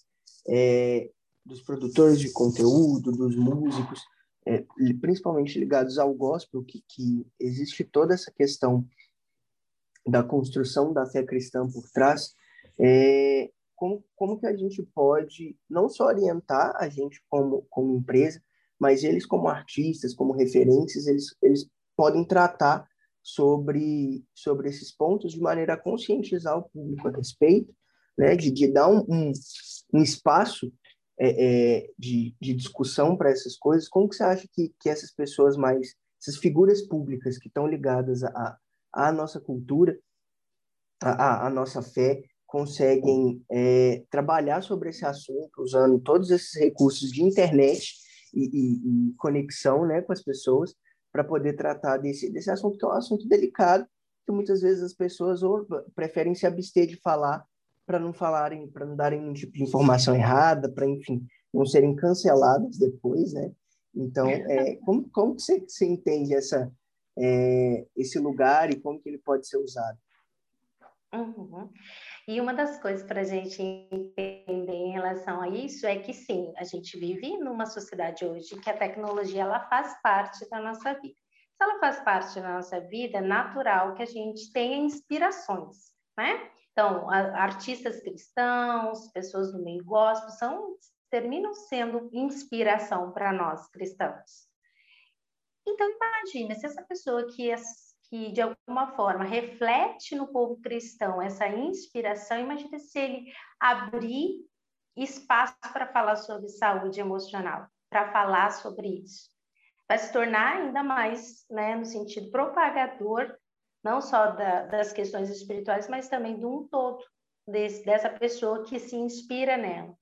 [SPEAKER 1] é, dos produtores de conteúdo, dos músicos, é, principalmente ligados ao gospel, que, que existe toda essa questão da construção da fé cristã por trás, é, como, como que a gente pode não só orientar a gente como, como empresa, mas eles como artistas, como referências, eles, eles podem tratar sobre, sobre esses pontos de maneira a conscientizar o público a respeito, né, de, de dar um, um, um espaço é, é, de, de, discussão para essas coisas, como que você acha que, que essas pessoas mais, essas figuras públicas que estão ligadas à a, a, nossa cultura, à, nossa fé, conseguem é, trabalhar sobre esse assunto usando todos esses recursos de internet e, e, e conexão né, com as pessoas para poder tratar desse, desse assunto, que é um assunto delicado, que muitas vezes as pessoas ou preferem se abster de falar para não falarem, para não darem nenhum tipo de informação errada, para, enfim, não serem canceladas depois, né? Então, é, como, como que você, você entende essa, é, esse lugar e como que ele pode ser usado?
[SPEAKER 2] Uhum. E uma das coisas para a gente entender em relação a isso é que sim, a gente vive numa sociedade hoje que a tecnologia ela faz parte da nossa vida. Se ela faz parte da nossa vida, é natural que a gente tenha inspirações, né? Então, a, artistas cristãos, pessoas do meio gospel, são, terminam sendo inspiração para nós cristãos. Então, imagina, se essa pessoa que, que de alguma forma reflete no povo cristão essa inspiração, imagina se ele abrir espaço para falar sobre saúde emocional, para falar sobre isso. Vai se tornar ainda mais, né, no sentido propagador não só da, das questões espirituais, mas também de um todo, desse, dessa pessoa que se inspira nela.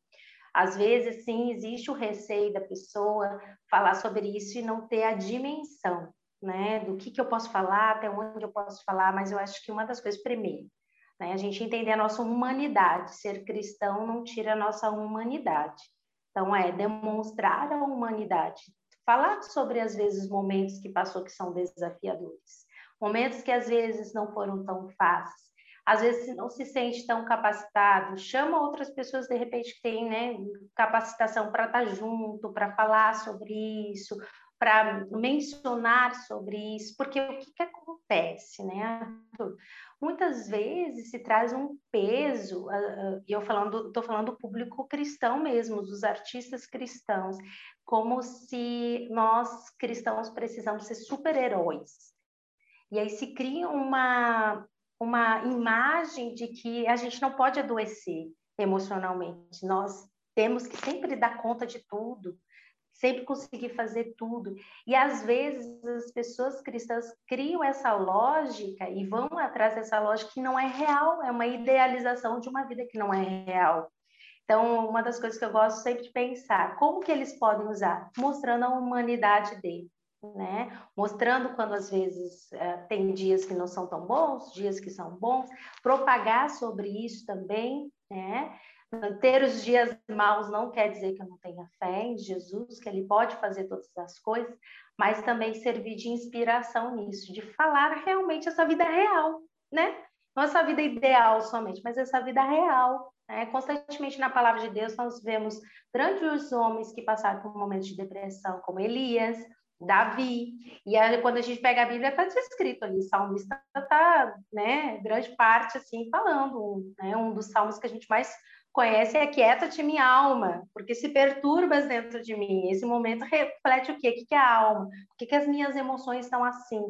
[SPEAKER 2] Às vezes, sim, existe o receio da pessoa falar sobre isso e não ter a dimensão, né, do que, que eu posso falar, até onde eu posso falar, mas eu acho que uma das coisas, primeiro, né, a gente entender a nossa humanidade, ser cristão não tira a nossa humanidade. Então, é demonstrar a humanidade, falar sobre, às vezes, momentos que passou que são desafiadores momentos que às vezes não foram tão fáceis, às vezes não se sente tão capacitado, chama outras pessoas de repente que têm né, capacitação para estar tá junto, para falar sobre isso, para mencionar sobre isso, porque o que, que acontece, né? Muitas vezes se traz um peso, e eu falando, estou falando do público cristão mesmo, dos artistas cristãos, como se nós cristãos precisamos ser super-heróis. E aí se cria uma, uma imagem de que a gente não pode adoecer emocionalmente, nós temos que sempre dar conta de tudo, sempre conseguir fazer tudo. E às vezes as pessoas cristãs criam essa lógica e vão atrás dessa lógica que não é real, é uma idealização de uma vida que não é real. Então, uma das coisas que eu gosto sempre de pensar, como que eles podem usar? Mostrando a humanidade dele, né? Mostrando quando às vezes é, tem dias que não são tão bons, dias que são bons, propagar sobre isso também, né? Ter os dias maus não quer dizer que eu não tenha fé em Jesus, que ele pode fazer todas as coisas, mas também servir de inspiração nisso, de falar realmente essa vida real, né? Não essa vida ideal somente, mas essa vida real. Né? Constantemente na palavra de Deus nós vemos grandes homens que passaram por momentos de depressão, como Elias, Davi. E aí, quando a gente pega a Bíblia, está descrito ali, o salmista está, né, grande parte, assim, falando, né, um dos salmos que a gente mais conhece é Quieta-te minha alma, porque se perturbas dentro de mim. Esse momento reflete o quê? O que é a alma? Por que, que as minhas emoções estão assim?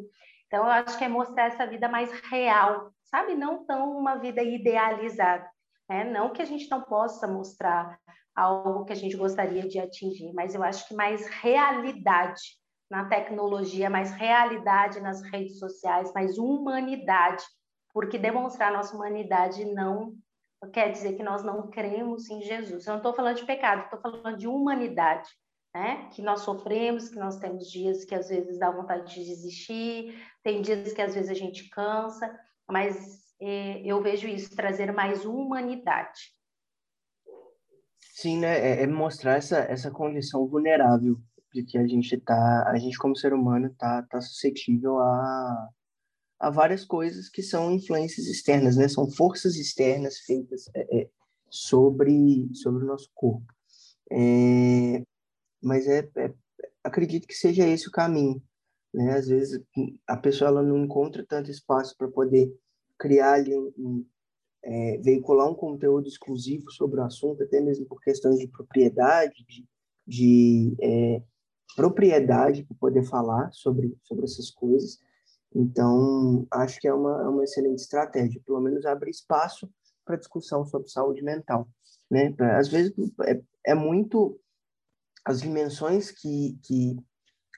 [SPEAKER 2] Então, eu acho que é mostrar essa vida mais real, sabe? Não tão uma vida idealizada. Né? Não que a gente não possa mostrar algo que a gente gostaria de atingir, mas eu acho que mais realidade na tecnologia, mais realidade nas redes sociais, mais humanidade, porque demonstrar nossa humanidade não quer dizer que nós não cremos em Jesus. Eu não estou falando de pecado, estou falando de humanidade, né? Que nós sofremos, que nós temos dias que às vezes dá vontade de desistir, tem dias que às vezes a gente cansa, mas é, eu vejo isso trazer mais humanidade.
[SPEAKER 1] Sim, né? É, é mostrar essa essa condição vulnerável de que a gente tá, a gente como ser humano tá tá suscetível a a várias coisas que são influências externas, né? São forças externas feitas é, é, sobre sobre o nosso corpo. É, mas é, é, acredito que seja esse o caminho, né? Às vezes a pessoa ela não encontra tanto espaço para poder criar ali um, um é, veicular um conteúdo exclusivo sobre o assunto, até mesmo por questões de propriedade, de, de é, propriedade para poder falar sobre sobre essas coisas. Então, acho que é uma, é uma excelente estratégia, pelo menos abre espaço para discussão sobre saúde mental. Né? Às vezes, é, é muito as dimensões que, que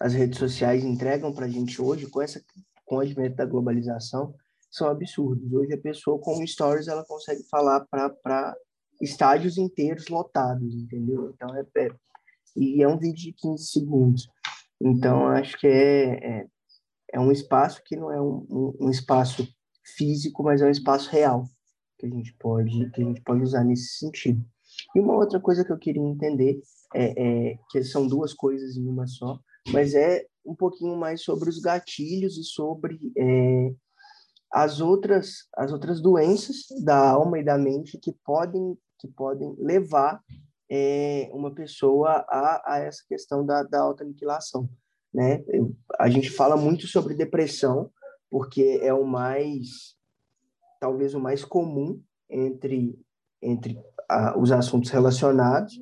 [SPEAKER 1] as redes sociais entregam para a gente hoje, com, essa, com o advento da globalização, são absurdos. Hoje, a pessoa com stories ela consegue falar para estádios inteiros lotados, entendeu? Então, é, é, e é um vídeo de 15 segundos. Então, acho que é, é é um espaço que não é um, um, um, espaço físico, mas é um espaço real que a gente pode que a gente pode usar nesse sentido. E uma outra coisa que eu queria entender é, é que são duas coisas em uma só, mas é um pouquinho mais sobre os gatilhos e sobre é, as outras as outras doenças da alma e da mente que podem que podem levar é, uma pessoa a, a essa questão da, da auto-aniquilação né? A gente fala muito sobre depressão, porque é o mais, talvez o mais comum entre, entre a, os assuntos relacionados,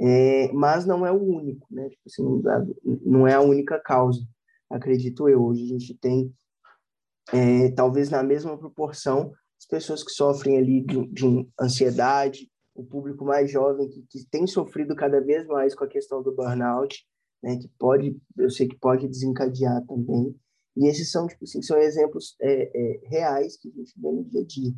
[SPEAKER 1] é, mas não é o único, né? Tipo assim, não é a única causa, acredito eu. Hoje a gente tem, é, talvez na mesma proporção, as pessoas que sofrem ali de, de ansiedade, o público mais jovem que, que tem sofrido cada vez mais com a questão do burnout, né, que pode, eu sei que pode desencadear também. E esses são, tipo assim, são exemplos é, é, reais que a gente vê no dia a dia.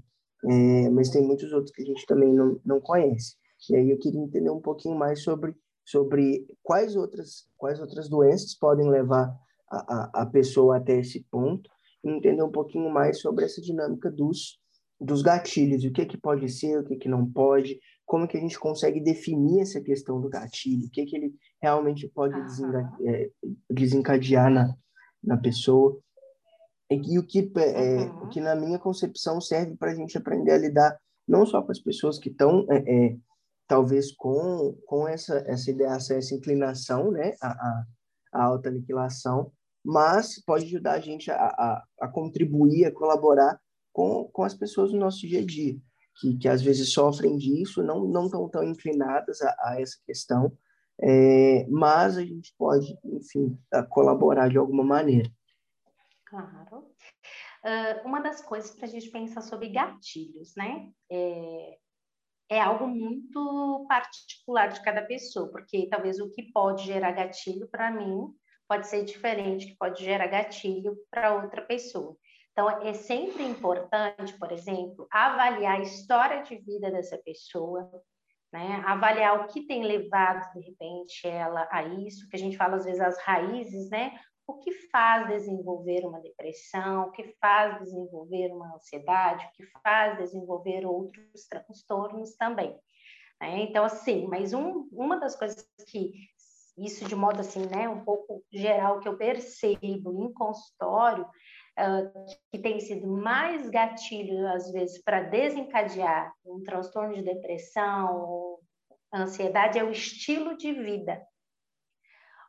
[SPEAKER 1] É, mas tem muitos outros que a gente também não, não conhece. E aí eu queria entender um pouquinho mais sobre, sobre quais, outras, quais outras doenças podem levar a, a, a pessoa até esse ponto e entender um pouquinho mais sobre essa dinâmica dos, dos gatilhos, o que, que pode ser, o que, que não pode, como que a gente consegue definir essa questão do gatilho, o que, que ele realmente pode é, desencadear na, na pessoa. E, o, que, é, uhum. o que, na minha concepção, serve para a gente aprender a lidar não só com as pessoas que estão, é, é, talvez, com, com essa, essa ideia, essa inclinação né, a, a, a autoaniquilação, mas pode ajudar a gente a, a, a, contribuir, a colaborar com, com as pessoas no nosso dia a dia, que, que às vezes sofrem disso, não, não estão tão inclinadas a, a essa questão, é, mas a gente pode, enfim, colaborar de alguma maneira.
[SPEAKER 2] Claro. Uh, uma das coisas para a gente pensar sobre gatilhos, né? É, é algo muito particular de cada pessoa, porque talvez o que pode gerar gatilho para mim pode ser diferente que pode gerar gatilho para outra pessoa. Então, é sempre importante, por exemplo, avaliar a história de vida dessa pessoa, né? avaliar o que tem levado, de repente, ela a isso, que a gente fala às vezes as raízes, né? O que faz desenvolver uma depressão, o que faz desenvolver uma ansiedade, o que faz desenvolver outros transtornos também. Né? Então, assim, mas um, uma das coisas que isso de modo assim, né, um pouco geral que eu percebo em consultório, que tem sido mais gatilho às vezes para desencadear um transtorno de depressão, ansiedade é o estilo de vida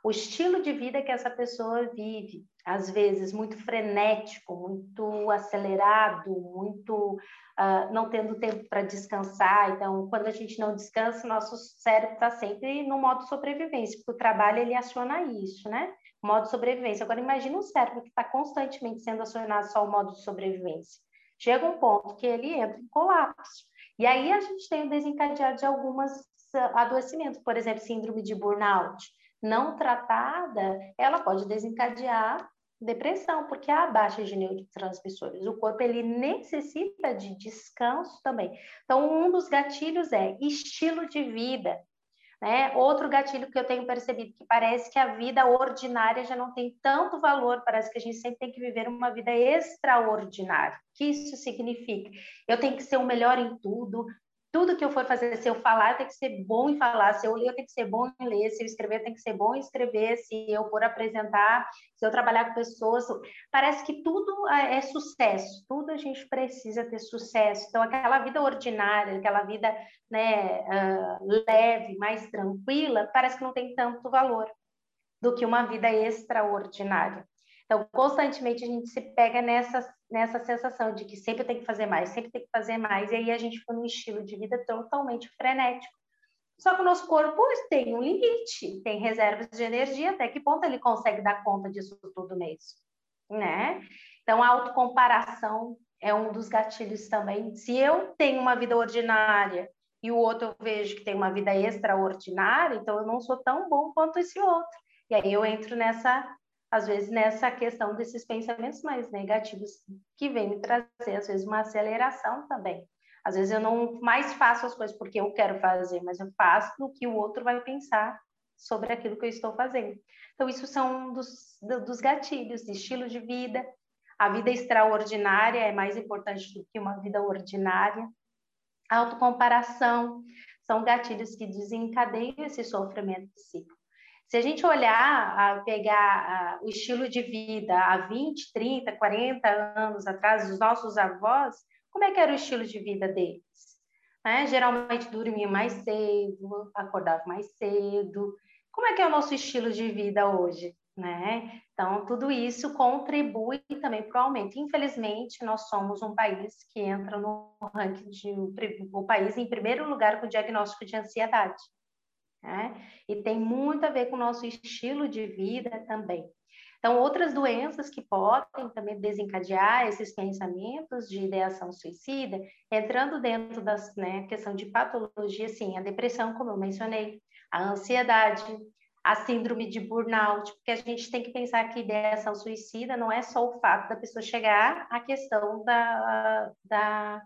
[SPEAKER 2] o estilo de vida que essa pessoa vive, às vezes muito frenético, muito acelerado, muito uh, não tendo tempo para descansar. Então, quando a gente não descansa, nosso cérebro está sempre no modo sobrevivência, porque o trabalho ele aciona isso, né? Modo sobrevivência. Agora, imagine um cérebro que está constantemente sendo acionado só o modo de sobrevivência. Chega um ponto que ele entra em colapso. E aí a gente tem o desencadeado de algumas ah, adoecimentos, por exemplo, síndrome de burnout não tratada, ela pode desencadear depressão, porque há baixa de neurotransmissores. O corpo ele necessita de descanso também. Então, um dos gatilhos é estilo de vida. Né? Outro gatilho que eu tenho percebido que parece que a vida ordinária já não tem tanto valor, parece que a gente sempre tem que viver uma vida extraordinária. O que isso significa? Eu tenho que ser o melhor em tudo, tudo que eu for fazer, se eu falar, tem que ser bom em falar, se eu ler, tem que ser bom em ler, se eu escrever, tem que ser bom em escrever, se eu for apresentar, se eu trabalhar com pessoas, parece que tudo é, é sucesso, tudo a gente precisa ter sucesso. Então, aquela vida ordinária, aquela vida né, uh, leve, mais tranquila, parece que não tem tanto valor do que uma vida extraordinária. Então, constantemente a gente se pega nessa, nessa sensação de que sempre tem que fazer mais, sempre tem que fazer mais, e aí a gente fica num estilo de vida totalmente frenético. Só que o nosso corpo tem um limite, tem reservas de energia, até que ponto ele consegue dar conta disso tudo mesmo, né? Então, a autocomparação é um dos gatilhos também. Se eu tenho uma vida ordinária e o outro eu vejo que tem uma vida extraordinária, então eu não sou tão bom quanto esse outro. E aí eu entro nessa às vezes nessa questão desses pensamentos mais negativos que vem me trazer às vezes uma aceleração também. Às vezes eu não mais faço as coisas porque eu quero fazer, mas eu faço no que o outro vai pensar sobre aquilo que eu estou fazendo. Então isso são dos, dos gatilhos de estilo de vida. A vida extraordinária é mais importante do que uma vida ordinária. Autocomparação são gatilhos que desencadeiam esse sofrimento psíquico. Se a gente olhar, a pegar a, o estilo de vida há 20, 30, 40 anos atrás, os nossos avós, como é que era o estilo de vida deles? Né? Geralmente dormia mais cedo, acordava mais cedo. Como é que é o nosso estilo de vida hoje? Né? Então, tudo isso contribui também para o aumento. Infelizmente, nós somos um país que entra no ranking de o país em primeiro lugar com diagnóstico de ansiedade. Né? E tem muito a ver com o nosso estilo de vida também. Então, outras doenças que podem também desencadear esses pensamentos de ideação suicida, entrando dentro da né, questão de patologia, sim, a depressão, como eu mencionei, a ansiedade, a síndrome de burnout, porque a gente tem que pensar que ideação suicida não é só o fato da pessoa chegar à questão da, da,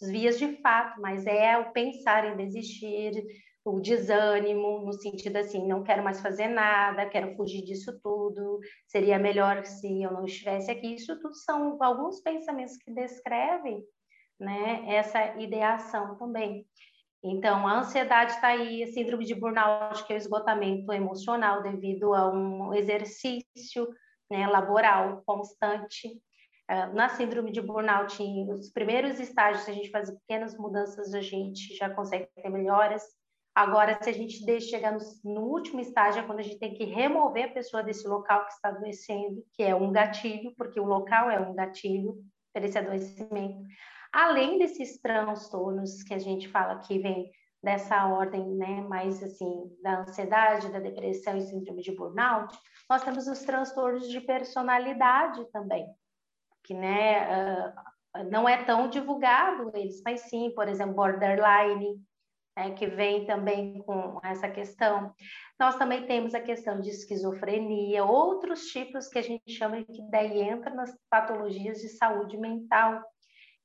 [SPEAKER 2] das vias de fato, mas é o pensar em desistir, o desânimo, no sentido assim, não quero mais fazer nada, quero fugir disso tudo, seria melhor se eu não estivesse aqui. Isso tudo são alguns pensamentos que descrevem né, essa ideação também. Então, a ansiedade está aí, a síndrome de burnout, que é o esgotamento emocional devido a um exercício né, laboral constante. Uh, na síndrome de burnout, os primeiros estágios, se a gente fazer pequenas mudanças, a gente já consegue ter melhoras Agora, se a gente deixa chegar no, no, último estágio, é quando a gente tem que remover a pessoa desse local que está adoecendo, que é um gatilho, porque o local é um gatilho para esse adoecimento. Além desses transtornos que a gente fala que vem dessa ordem, né, mais assim, da ansiedade, da depressão e síndrome de burnout, nós temos os transtornos de personalidade também, que, né, uh, não é tão divulgado eles, mas sim, por exemplo, borderline, né, que vem também com essa questão. Nós também temos a questão de esquizofrenia, outros tipos que a gente chama que daí entra nas patologias de saúde mental,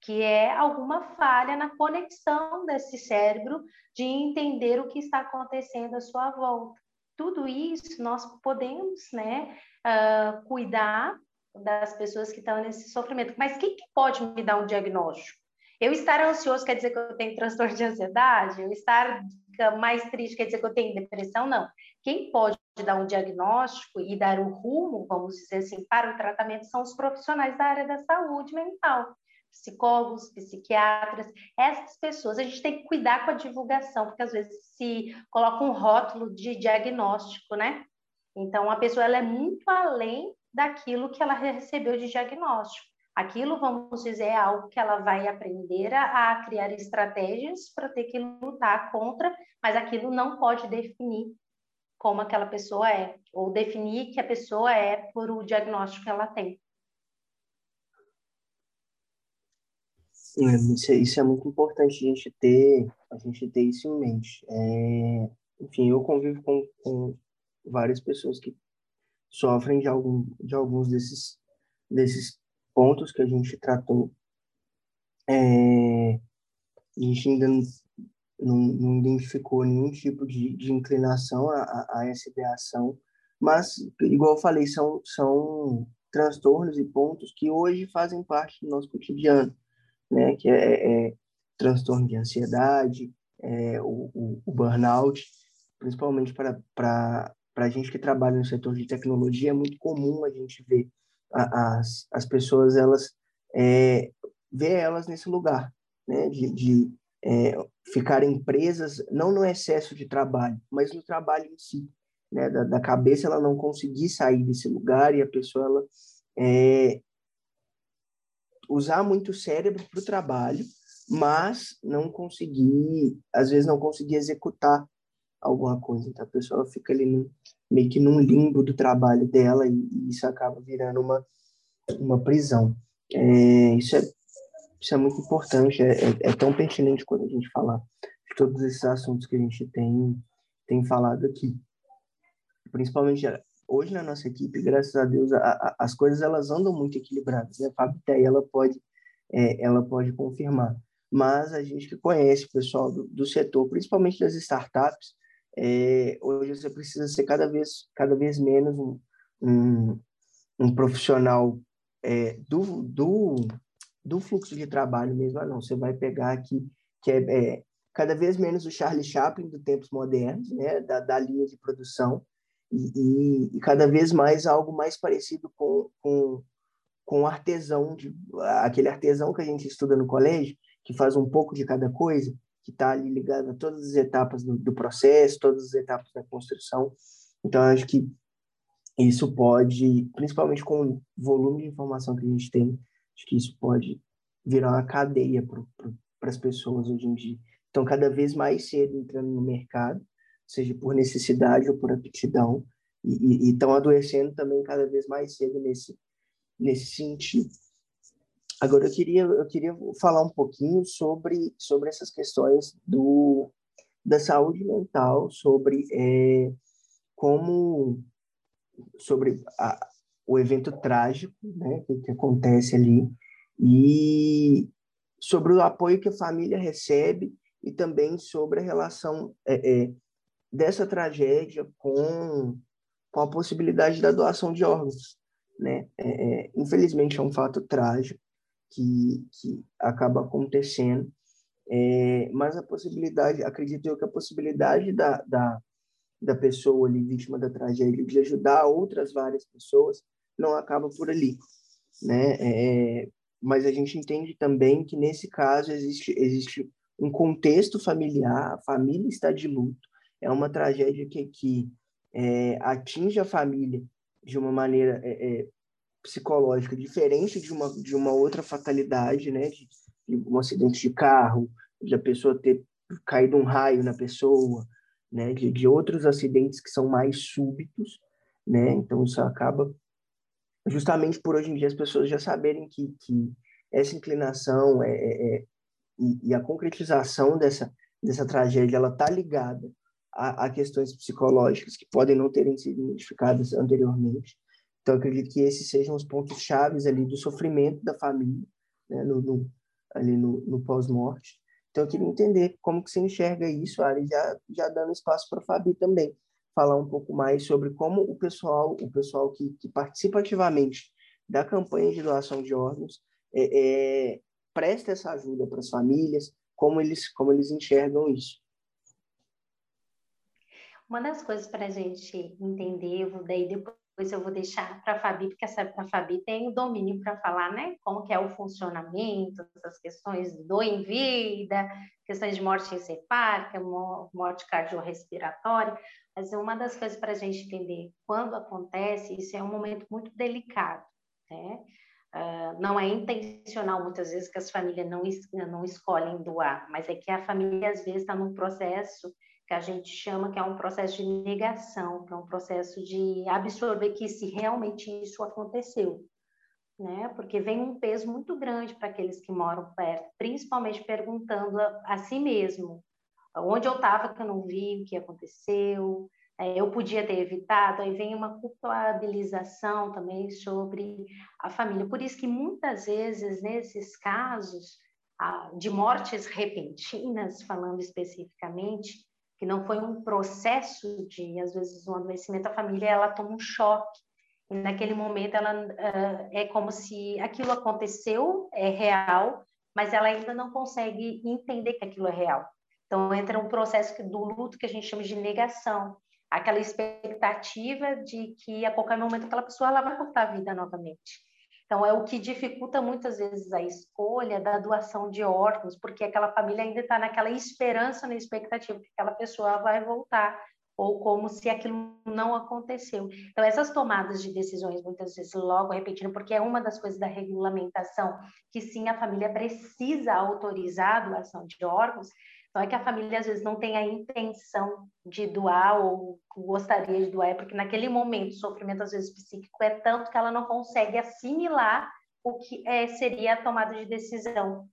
[SPEAKER 2] que é alguma falha na conexão desse cérebro de entender o que está acontecendo à sua volta. Tudo isso nós podemos, né, uh, cuidar das pessoas que estão nesse sofrimento. Mas quem que pode me dar um diagnóstico? Eu estar ansioso quer dizer que eu tenho transtorno de ansiedade? Eu estar mais triste quer dizer que eu tenho depressão? Não. Quem pode dar um diagnóstico e dar o rumo, vamos dizer assim, para o tratamento são os profissionais da área da saúde mental psicólogos, psiquiatras, essas pessoas, a gente tem que cuidar com a divulgação, porque às vezes se coloca um rótulo de diagnóstico, né? Então, a pessoa ela é muito além daquilo que ela recebeu de diagnóstico. Aquilo, vamos dizer, é algo que ela vai aprender a, a criar estratégias para ter que lutar contra, mas aquilo não pode definir como aquela pessoa é, ou definir que a pessoa é por o diagnóstico que ela tem.
[SPEAKER 1] É, isso, é, isso é muito importante a gente ter, a gente ter isso em mente. É, enfim, eu convivo com, com várias pessoas que sofrem de, algum, de alguns desses, desses pontos que a gente tratou. É, a gente ainda não, não, identificou nenhum tipo de, de inclinação a, a, a essa ideação, mas, igual eu falei, são, são transtornos e pontos que hoje fazem parte do nosso cotidiano né, que é, é, é transtorno de ansiedade, é, o, o, o, burnout, principalmente para a gente que trabalha no setor de tecnologia, é muito comum a gente ver as, as pessoas, elas, é, ver elas nesse lugar, né, de, de é, ficarem presas, não no excesso de trabalho, mas no trabalho em si, né, da, da cabeça ela não conseguir sair desse lugar e a pessoa, ela, é, usar muito o cérebro para o trabalho, mas não conseguir, às vezes não conseguir executar alguma coisa. Então a pessoa fica ali no, meio que num limbo do trabalho dela e, e isso acaba virando uma, uma prisão. É, isso, é, isso é muito importante, é, é, é, tão pertinente quando a gente fala de todos esses assuntos que a gente tem, tem falado aqui. Principalmente hoje na nossa equipe, graças a Deus, a, a, as coisas elas andam muito equilibradas. Né? A Fábio ela pode, é, ela pode confirmar. Mas a gente que conhece o pessoal do, do setor, principalmente das startups, é, hoje você precisa ser cada vez, cada vez menos um, um, um profissional é, do, do, do fluxo de trabalho mesmo. Ah, não, você vai pegar aqui, que é, é cada vez menos o Charlie Chaplin do tempos modernos, né, da, da linha de produção, e, e, cada vez mais algo mais parecido com, com, com artesão, de, aquele artesão que a gente estuda no colégio, que faz um pouco de cada coisa, que está ali ligado a todas as etapas do, do, processo, todas as etapas da construção. Então, acho que isso pode, principalmente com o volume de informação que a gente tem, acho que isso pode virar uma cadeia para as pessoas hoje em dia. Então, cada vez mais cedo entrando no mercado, seja por necessidade ou por aptidão, e estão adoecendo também cada vez mais cedo nesse, nesse sentido. Agora, eu queria, eu queria falar um pouquinho sobre, sobre essas questões do, da saúde mental, sobre é, como sobre a, o evento trágico né, que, que acontece ali e sobre o apoio que a família recebe e também sobre a relação é, é, dessa tragédia com, com a possibilidade da doação de órgãos. Né? É, é, infelizmente, é um fato trágico que, que acaba acontecendo, é, mas a possibilidade, acredito eu que a possibilidade da, da, da pessoa ali, vítima da tragédia, de ajudar outras várias pessoas, não acaba por ali. Né? É, mas a gente entende também que, nesse caso, existe, existe um contexto familiar, a família está de luto, é uma tragédia que, que é, atinge a família de uma maneira é, é, psicológica diferente de uma, de uma outra fatalidade, né? De, de um acidente de carro, de a pessoa ter caído um raio na pessoa, né? De, de outros acidentes que são mais súbitos, né? Então isso acaba justamente por hoje em dia as pessoas já saberem que, que essa inclinação é, é, é e, e, a concretização dessa dessa tragédia ela está ligada a, a, questões psicológicas que podem não terem sido identificadas anteriormente. Então acredito que esses sejam os pontos chaves ali do sofrimento da família, né? no, no ali no, no pós-morte. Então eu queria entender como que você enxerga isso, Ari, já já dando espaço para a Fabi também falar um pouco mais sobre como o pessoal, o pessoal que, que participa ativamente da campanha de doação de órgãos é, é, presta essa ajuda para as famílias, como eles, como eles enxergam isso.
[SPEAKER 2] Uma das coisas para a gente entender, daí depois eu vou deixar para a Fabi, porque a Fabi tem o domínio para falar, né? Como que é o funcionamento, essas questões do em vida, questões de morte encefálica, morte cardiorrespiratória. Mas uma das coisas para a gente entender quando acontece, isso é um momento muito delicado, né? Uh, não é intencional muitas vezes que as famílias não, não escolhem doar, mas é que a família às vezes está num processo que a gente chama que é um processo de negação, que é um processo de absorver que se realmente isso aconteceu, né? Porque vem um peso muito grande para aqueles que moram perto, principalmente perguntando a, a si mesmo, onde eu estava que eu não vi, o que aconteceu, é, eu podia ter evitado, aí vem uma culpabilização também sobre a família. Por isso que muitas vezes, nesses casos de mortes repentinas, falando especificamente, que não foi um processo de, às vezes, um adoecimento, a família ela toma um choque. E naquele momento ela uh, é como se aquilo aconteceu, é real, mas ela ainda não consegue entender que aquilo é real. Então, entra um processo do luto que a gente chama de negação, aquela expectativa de que a qualquer momento aquela pessoa ela vai voltar à vida novamente. Então, é o que dificulta muitas vezes a escolha da doação de órgãos, porque aquela família ainda está naquela esperança, na expectativa que aquela pessoa vai voltar, ou como se aquilo não aconteceu. Então, essas tomadas de decisões, muitas vezes, logo repetindo, porque é uma das coisas da regulamentação, que sim, a família precisa autorizar a doação de órgãos, então, é que a família às vezes não tem a intenção de doar ou gostaria de doar, é porque naquele momento o sofrimento às vezes psíquico é tanto que ela não consegue assimilar o que é, seria a tomada de decisão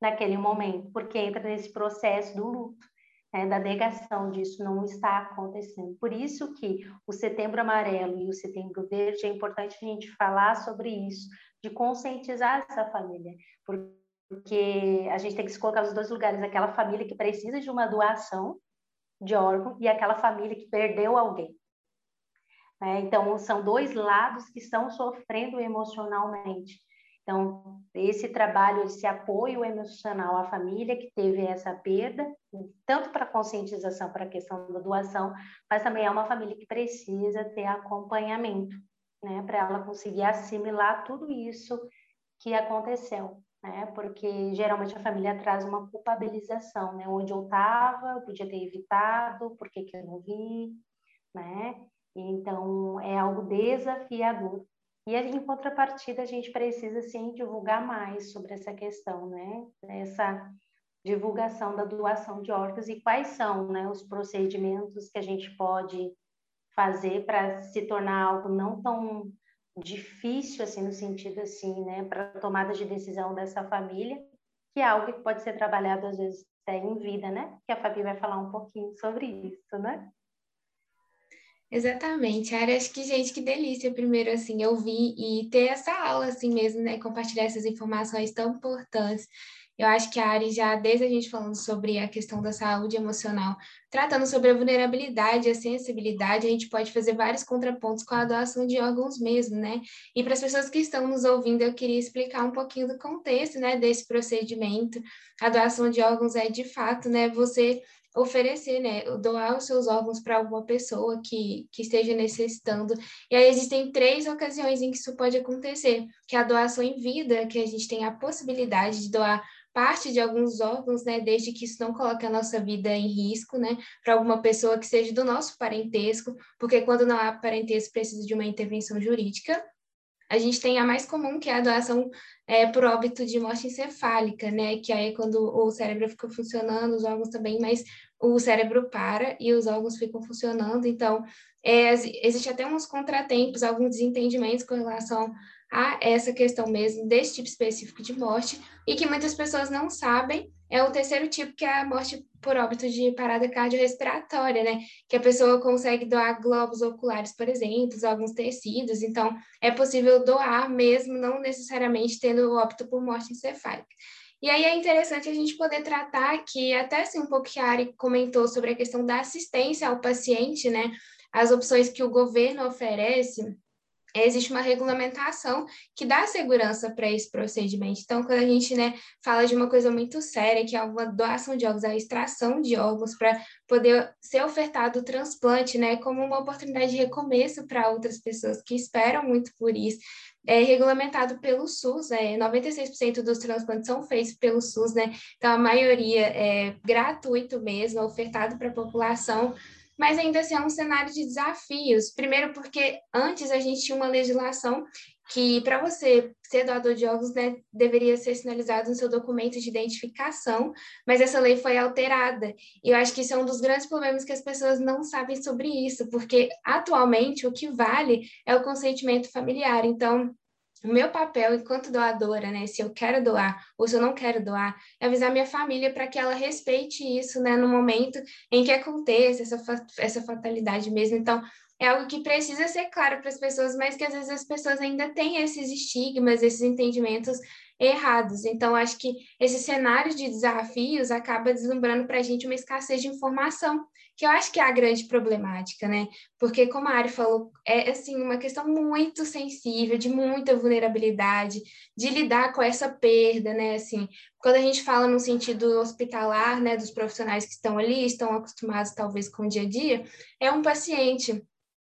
[SPEAKER 2] naquele momento, porque entra nesse processo do luto, né, da negação disso não está acontecendo. Por isso que o Setembro Amarelo e o Setembro Verde é importante a gente falar sobre isso, de conscientizar essa família, porque porque a gente tem que se colocar nos dois lugares, aquela família que precisa de uma doação de órgão e aquela família que perdeu alguém. É, então, são dois lados que estão sofrendo emocionalmente. Então, esse trabalho, esse apoio emocional à família que teve essa perda, tanto para conscientização para a questão da doação, mas também é uma família que precisa ter acompanhamento, né, para ela conseguir assimilar tudo isso que aconteceu né? Porque geralmente a família traz uma culpabilização, né? Onde eu estava, eu podia ter evitado, por que, que eu não vi, né? Então é algo desafiador. E em contrapartida a gente precisa sim divulgar mais sobre essa questão, né? Essa divulgação da doação de órgãos e quais são, né, os procedimentos que a gente pode fazer para se tornar algo não tão difícil, assim, no sentido, assim, né, para tomada de decisão dessa família, que é algo que pode ser trabalhado, às vezes, até em vida, né? Que a Fabi vai falar um pouquinho sobre isso, né?
[SPEAKER 3] Exatamente, Ari, acho que, gente, que delícia, primeiro, assim, ouvir e ter essa aula, assim mesmo, né, compartilhar essas informações tão importantes eu acho que a Ari já, desde a gente falando sobre a questão da saúde emocional, tratando sobre a vulnerabilidade a sensibilidade, a gente pode fazer vários contrapontos com a doação de órgãos mesmo, né? E para as pessoas que estão nos ouvindo, eu queria explicar um pouquinho do contexto, né, desse procedimento. A doação de órgãos é, de fato, né, você oferecer, né, doar os seus órgãos para alguma pessoa que, que esteja necessitando. E aí existem três ocasiões em que isso pode acontecer, que é a doação em vida, que a gente tem a possibilidade de doar parte de alguns órgãos, né, desde que isso não coloque a nossa vida em risco, né, para alguma pessoa que seja do nosso parentesco, porque quando não há parentesco precisa de uma intervenção jurídica. A gente tem a mais comum, que é a doação é, por óbito de morte encefálica, né, que aí é quando o cérebro fica funcionando, os órgãos também, mas o cérebro para e os órgãos ficam funcionando, então é, existe até uns contratempos, alguns desentendimentos com relação a essa questão mesmo desse tipo específico de morte e que muitas pessoas não sabem é o terceiro tipo que é a morte por óbito de parada cardiorrespiratória, né? Que a pessoa consegue doar globos oculares, por exemplo, alguns tecidos, então é possível doar mesmo não necessariamente tendo óbito por morte encefálica. E aí é interessante a gente poder tratar que até assim um pouco que a Ari comentou sobre a questão da assistência ao paciente, né? As opções que o governo oferece existe uma regulamentação que dá segurança para esse procedimento. Então, quando a gente né, fala de uma coisa muito séria, que é uma doação de órgãos, a extração de órgãos para poder ser ofertado o transplante, né, como uma oportunidade de recomeço para outras pessoas que esperam muito por isso, é regulamentado pelo SUS, é, 96% dos transplantes são feitos pelo SUS, né, então a maioria é gratuito mesmo, ofertado para a população, mas ainda assim é um cenário de desafios. Primeiro, porque antes a gente tinha uma legislação que, para você ser doador de órgãos, né, deveria ser sinalizado no seu documento de identificação, mas essa lei foi alterada. E eu acho que isso é um dos grandes problemas que as pessoas não sabem sobre isso, porque atualmente o que vale é o consentimento familiar. Então, meu papel enquanto doadora, né, se eu quero doar ou se eu não quero doar, é avisar minha família para que ela respeite isso, né, no momento em que aconteça essa, essa fatalidade mesmo. Então, é algo que precisa ser claro para as pessoas, mas que às vezes as pessoas ainda têm esses estigmas, esses entendimentos errados. Então, acho que esse cenário de desafios acaba deslumbrando para a gente uma escassez de informação, que eu acho que é a grande problemática, né? Porque, como a Ari falou, é assim uma questão muito sensível, de muita vulnerabilidade, de lidar com essa perda, né? Assim, quando a gente fala no sentido hospitalar, né, dos profissionais que estão ali, estão acostumados talvez com o dia a dia, é um paciente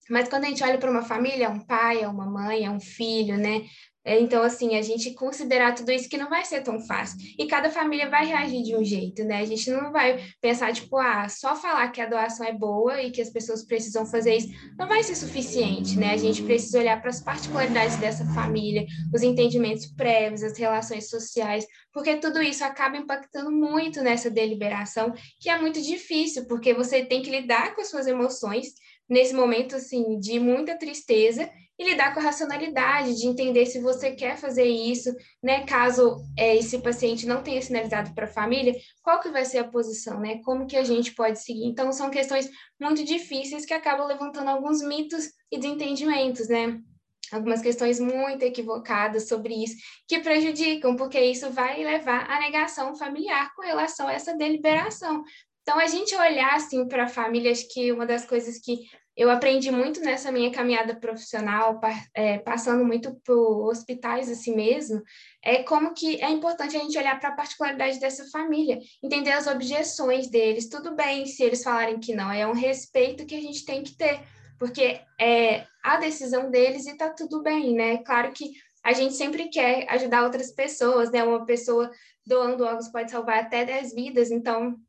[SPEAKER 3] mas quando a gente olha para uma família, é um pai, é uma mãe, é um filho, né? É, então, assim, a gente considerar tudo isso que não vai ser tão fácil. E cada família vai reagir de um jeito, né? A gente não vai pensar, tipo, ah, só falar que a doação é boa e que as pessoas precisam fazer isso não vai ser suficiente, né? A gente precisa olhar para as particularidades dessa família, os entendimentos prévios, as relações sociais, porque tudo isso acaba impactando muito nessa deliberação, que é muito difícil, porque você tem que lidar com as suas emoções nesse momento, assim, de muita tristeza e lidar com a racionalidade, de entender se você quer fazer isso, né? Caso é, esse paciente não tenha sinalizado para a família, qual que vai ser a posição, né? Como que a gente pode seguir? Então, são questões muito difíceis que acabam levantando alguns mitos e desentendimentos, né? Algumas questões muito equivocadas sobre isso, que prejudicam, porque isso vai levar à negação familiar com relação a essa deliberação. Então, a gente olhar assim para famílias que uma das coisas que eu aprendi muito nessa minha caminhada profissional, é, passando muito por hospitais assim mesmo, é como que é importante a gente olhar para a particularidade dessa família, entender as objeções deles. Tudo bem se eles falarem que não, é um respeito que a gente tem que ter, porque é a decisão deles e tá tudo bem, né? Claro que a gente sempre quer ajudar outras pessoas, né? Uma pessoa doando órgãos pode salvar até 10 vidas, então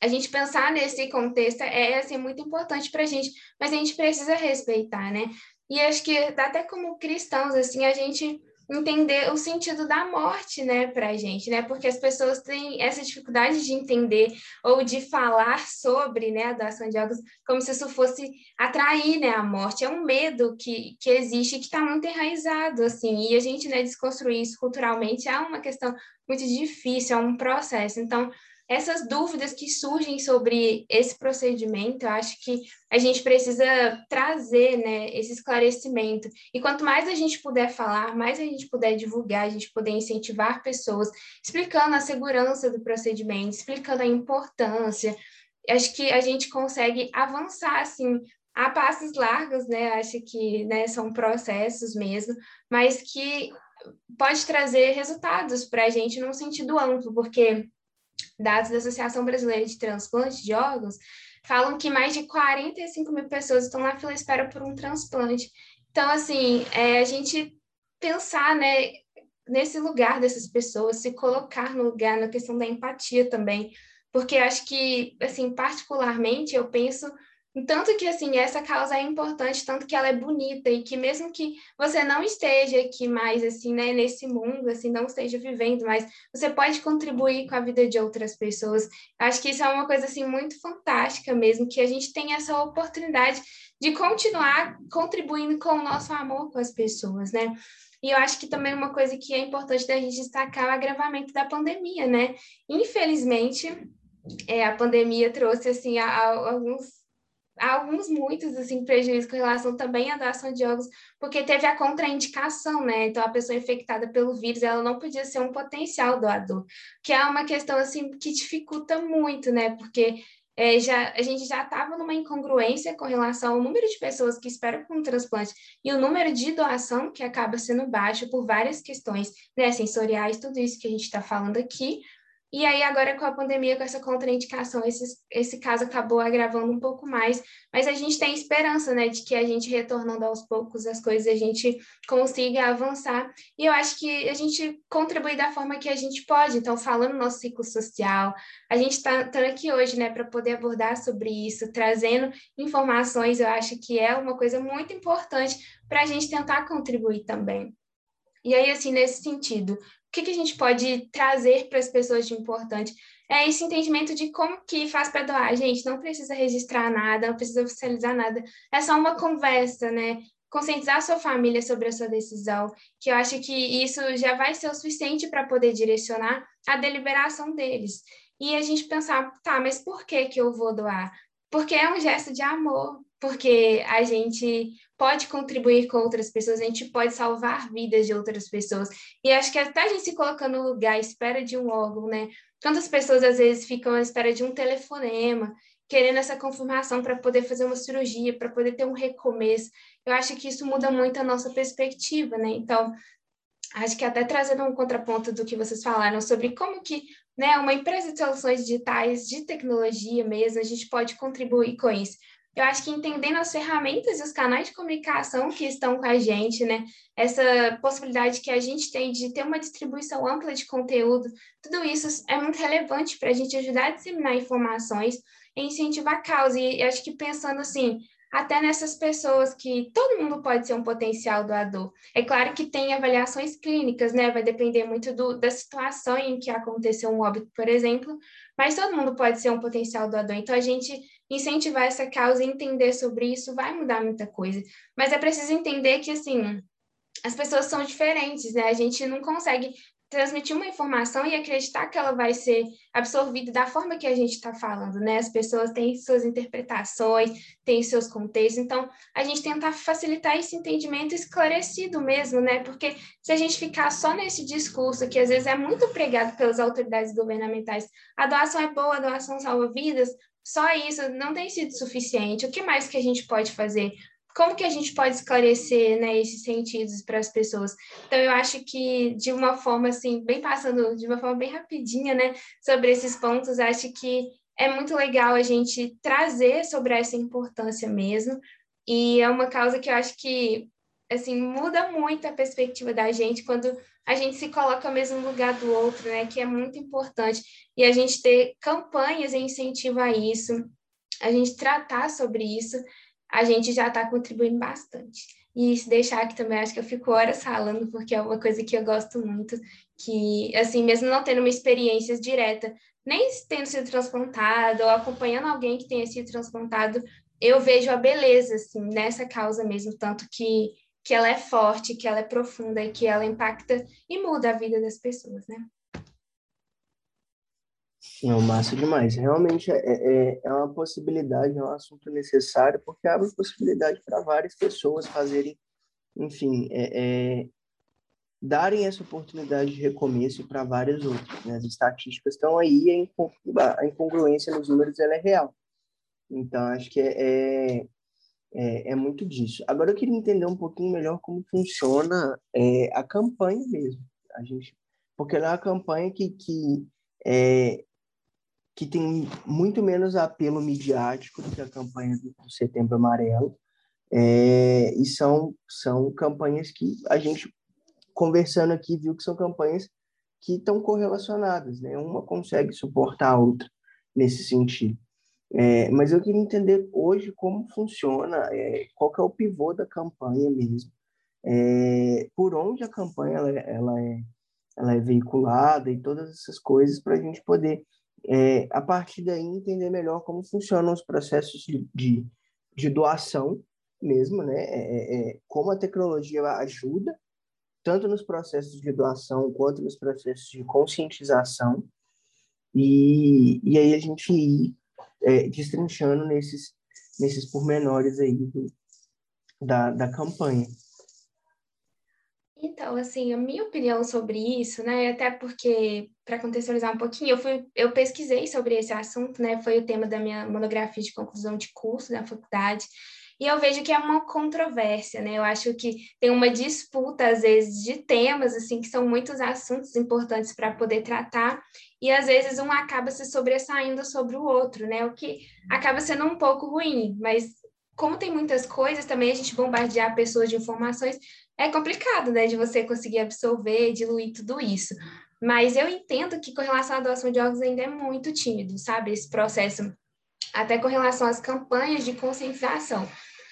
[SPEAKER 3] a gente pensar nesse contexto é assim, muito importante para a gente, mas a gente precisa respeitar, né? E acho que até como cristãos, assim, a gente entender o sentido da morte, né, para a gente, né? Porque as pessoas têm essa dificuldade de entender ou de falar sobre, né, a doação de órgãos como se isso fosse atrair, né, a morte. É um medo que, que existe que está muito enraizado, assim, e a gente, né, desconstruir isso culturalmente é uma questão muito difícil, é um processo. Então, essas dúvidas que surgem sobre esse procedimento, eu acho que a gente precisa trazer né, esse esclarecimento. E quanto mais a gente puder falar, mais a gente puder divulgar, a gente puder incentivar pessoas, explicando a segurança do procedimento, explicando a importância, acho que a gente consegue avançar assim a passos largos, né? Acho que né, são processos mesmo, mas que pode trazer resultados para a gente num sentido amplo, porque dados da Associação Brasileira de Transplante de Órgãos falam que mais de 45 mil pessoas estão na fila espera por um transplante. Então, assim, é, a gente pensar, né, nesse lugar dessas pessoas, se colocar no lugar, na questão da empatia também, porque acho que, assim, particularmente, eu penso tanto que, assim, essa causa é importante, tanto que ela é bonita e que mesmo que você não esteja aqui mais, assim, né, nesse mundo, assim, não esteja vivendo mais, você pode contribuir com a vida de outras pessoas. Acho que isso é uma coisa, assim, muito fantástica mesmo, que a gente tem essa oportunidade de continuar contribuindo com o nosso amor com as pessoas, né? E eu acho que também uma coisa que é importante da gente destacar é o agravamento da pandemia, né? Infelizmente, é, a pandemia trouxe, assim, a, a, alguns alguns muitos assim prejuízos com relação também à doação de órgãos, porque teve a contraindicação, né? Então a pessoa infectada pelo vírus, ela não podia ser um potencial doador, que é uma questão assim que dificulta muito, né? Porque é, já, a gente já estava numa incongruência com relação ao número de pessoas que esperam por um transplante e o número de doação que acaba sendo baixo por várias questões né, sensoriais, tudo isso que a gente está falando aqui, e aí, agora com a pandemia, com essa contraindicação, esse, esse caso acabou agravando um pouco mais, mas a gente tem esperança, né, de que a gente retornando aos poucos as coisas, a gente consiga avançar. E eu acho que a gente contribui da forma que a gente pode. Então, falando no nosso ciclo social, a gente está tá aqui hoje, né, para poder abordar sobre isso, trazendo informações, eu acho que é uma coisa muito importante para a gente tentar contribuir também. E aí, assim, nesse sentido, o que, que a gente pode trazer para as pessoas de importante? É esse entendimento de como que faz para doar. Gente, não precisa registrar nada, não precisa oficializar nada. É só uma conversa, né? Conscientizar a sua família sobre a sua decisão, que eu acho que isso já vai ser o suficiente para poder direcionar a deliberação deles. E a gente pensar, tá, mas por que que eu vou doar? Porque é um gesto de amor, porque a gente pode contribuir com outras pessoas, a gente pode salvar vidas de outras pessoas. E acho que até a gente se coloca no lugar à espera de um órgão, né? Quantas pessoas às vezes ficam à espera de um telefonema, querendo essa confirmação para poder fazer uma cirurgia, para poder ter um recomeço. Eu acho que isso muda muito a nossa perspectiva, né? Então, acho que até trazendo um contraponto do que vocês falaram sobre como que né, uma empresa de soluções digitais, de tecnologia mesmo, a gente pode contribuir com isso. Eu acho que entendendo as ferramentas e os canais de comunicação que estão com a gente, né? Essa possibilidade que a gente tem de ter uma distribuição ampla de conteúdo, tudo isso é muito relevante para a gente ajudar a disseminar informações e incentivar a causa. E acho que pensando assim, até nessas pessoas que todo mundo pode ser um potencial doador. É claro que tem avaliações clínicas, né? Vai depender muito do, da situação em que aconteceu um óbito, por exemplo, mas todo mundo pode ser um potencial doador. Então, a gente incentivar essa causa e entender sobre isso vai mudar muita coisa. Mas é preciso entender que, assim, as pessoas são diferentes, né? A gente não consegue transmitir uma informação e acreditar que ela vai ser absorvida da forma que a gente está falando, né? As pessoas têm suas interpretações, têm seus contextos, então a gente tentar facilitar esse entendimento esclarecido mesmo, né? Porque se a gente ficar só nesse discurso que às vezes é muito pregado pelas autoridades governamentais, a doação é boa, a doação salva vidas, só isso não tem sido suficiente. O que mais que a gente pode fazer? Como que a gente pode esclarecer né, esses sentidos para as pessoas? Então, eu acho que, de uma forma assim, bem passando, de uma forma bem rapidinha, né, sobre esses pontos, acho que é muito legal a gente trazer sobre essa importância mesmo. E é uma causa que eu acho que assim muda muito a perspectiva da gente quando a gente se coloca mesmo no lugar do outro, né? Que é muito importante. E a gente ter campanhas em incentivo a isso, a gente tratar sobre isso, a gente já está contribuindo bastante. E se deixar aqui também, acho que eu fico horas falando, porque é uma coisa que eu gosto muito, que, assim, mesmo não tendo uma experiência direta, nem tendo sido transplantado, ou acompanhando alguém que tenha sido transplantado, eu vejo a beleza, assim, nessa causa mesmo, tanto que que ela é forte, que ela é profunda e que ela impacta e muda a vida das pessoas, né?
[SPEAKER 1] Não, massa demais. Realmente é, é, é uma possibilidade, é um assunto necessário, porque abre possibilidade para várias pessoas fazerem, enfim, é, é, darem essa oportunidade de recomeço para várias outras. Né? As estatísticas estão aí, a incongruência nos números ela é real. Então, acho que é, é é, muito disso. Agora eu queria entender um pouquinho melhor como funciona é, a campanha mesmo. A gente, porque ela é uma campanha que, que é, que tem muito menos apelo midiático do que a campanha do, do Setembro Amarelo, é, e são, são campanhas que a gente, conversando aqui, viu que são campanhas que estão correlacionadas, né? Uma consegue suportar a outra nesse sentido. É, mas eu queria entender hoje como funciona, é, qual que é o pivô da campanha mesmo, é, por onde a campanha ela, ela, é, ela é veiculada e todas essas coisas para a gente poder, é, a partir daí, entender melhor como funcionam os processos de, de, de doação mesmo, né? É, é, como a tecnologia ajuda tanto nos processos de doação quanto nos processos de conscientização e, e aí a gente ir é, destrinchando nesses nesses pormenores aí do, da, da campanha.
[SPEAKER 3] Então, assim, a minha opinião sobre isso, né, até porque, para contextualizar um pouquinho, eu, fui, eu pesquisei sobre esse assunto, né, foi o tema da minha monografia de conclusão de curso da faculdade, e eu vejo que é uma controvérsia, né? Eu acho que tem uma disputa, às vezes, de temas, assim, que são muitos assuntos importantes para poder tratar, e às vezes um acaba se sobressaindo sobre o outro, né? O que acaba sendo um pouco ruim, mas como tem muitas coisas, também a gente bombardear pessoas de informações é complicado, né? De você conseguir absorver, diluir tudo isso. Mas eu entendo que com relação à doação de órgãos ainda é muito tímido, sabe? Esse processo, até com relação às campanhas de conscientização.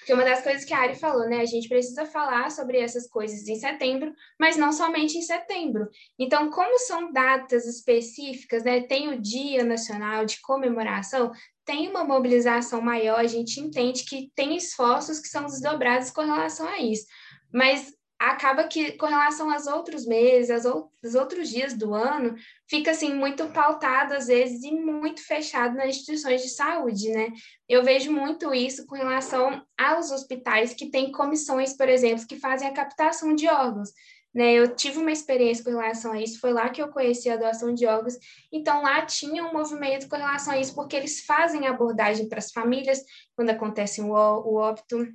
[SPEAKER 3] Porque uma das coisas que a Ari falou, né? A gente precisa falar sobre essas coisas em setembro, mas não somente em setembro. Então, como são datas específicas, né? Tem o Dia Nacional de Comemoração, tem uma mobilização maior, a gente entende que tem esforços que são desdobrados com relação a isso. Mas acaba que, com relação aos outros meses, aos outros dias do ano, fica assim muito pautado às vezes e muito fechado nas instituições de saúde, né? Eu vejo muito isso com relação aos hospitais que têm comissões, por exemplo, que fazem a captação de órgãos. Né, eu tive uma experiência com relação a isso, foi lá que eu conheci a doação de órgãos, então lá tinha um movimento com relação a isso, porque eles fazem abordagem para as famílias, quando acontece o, o óbito,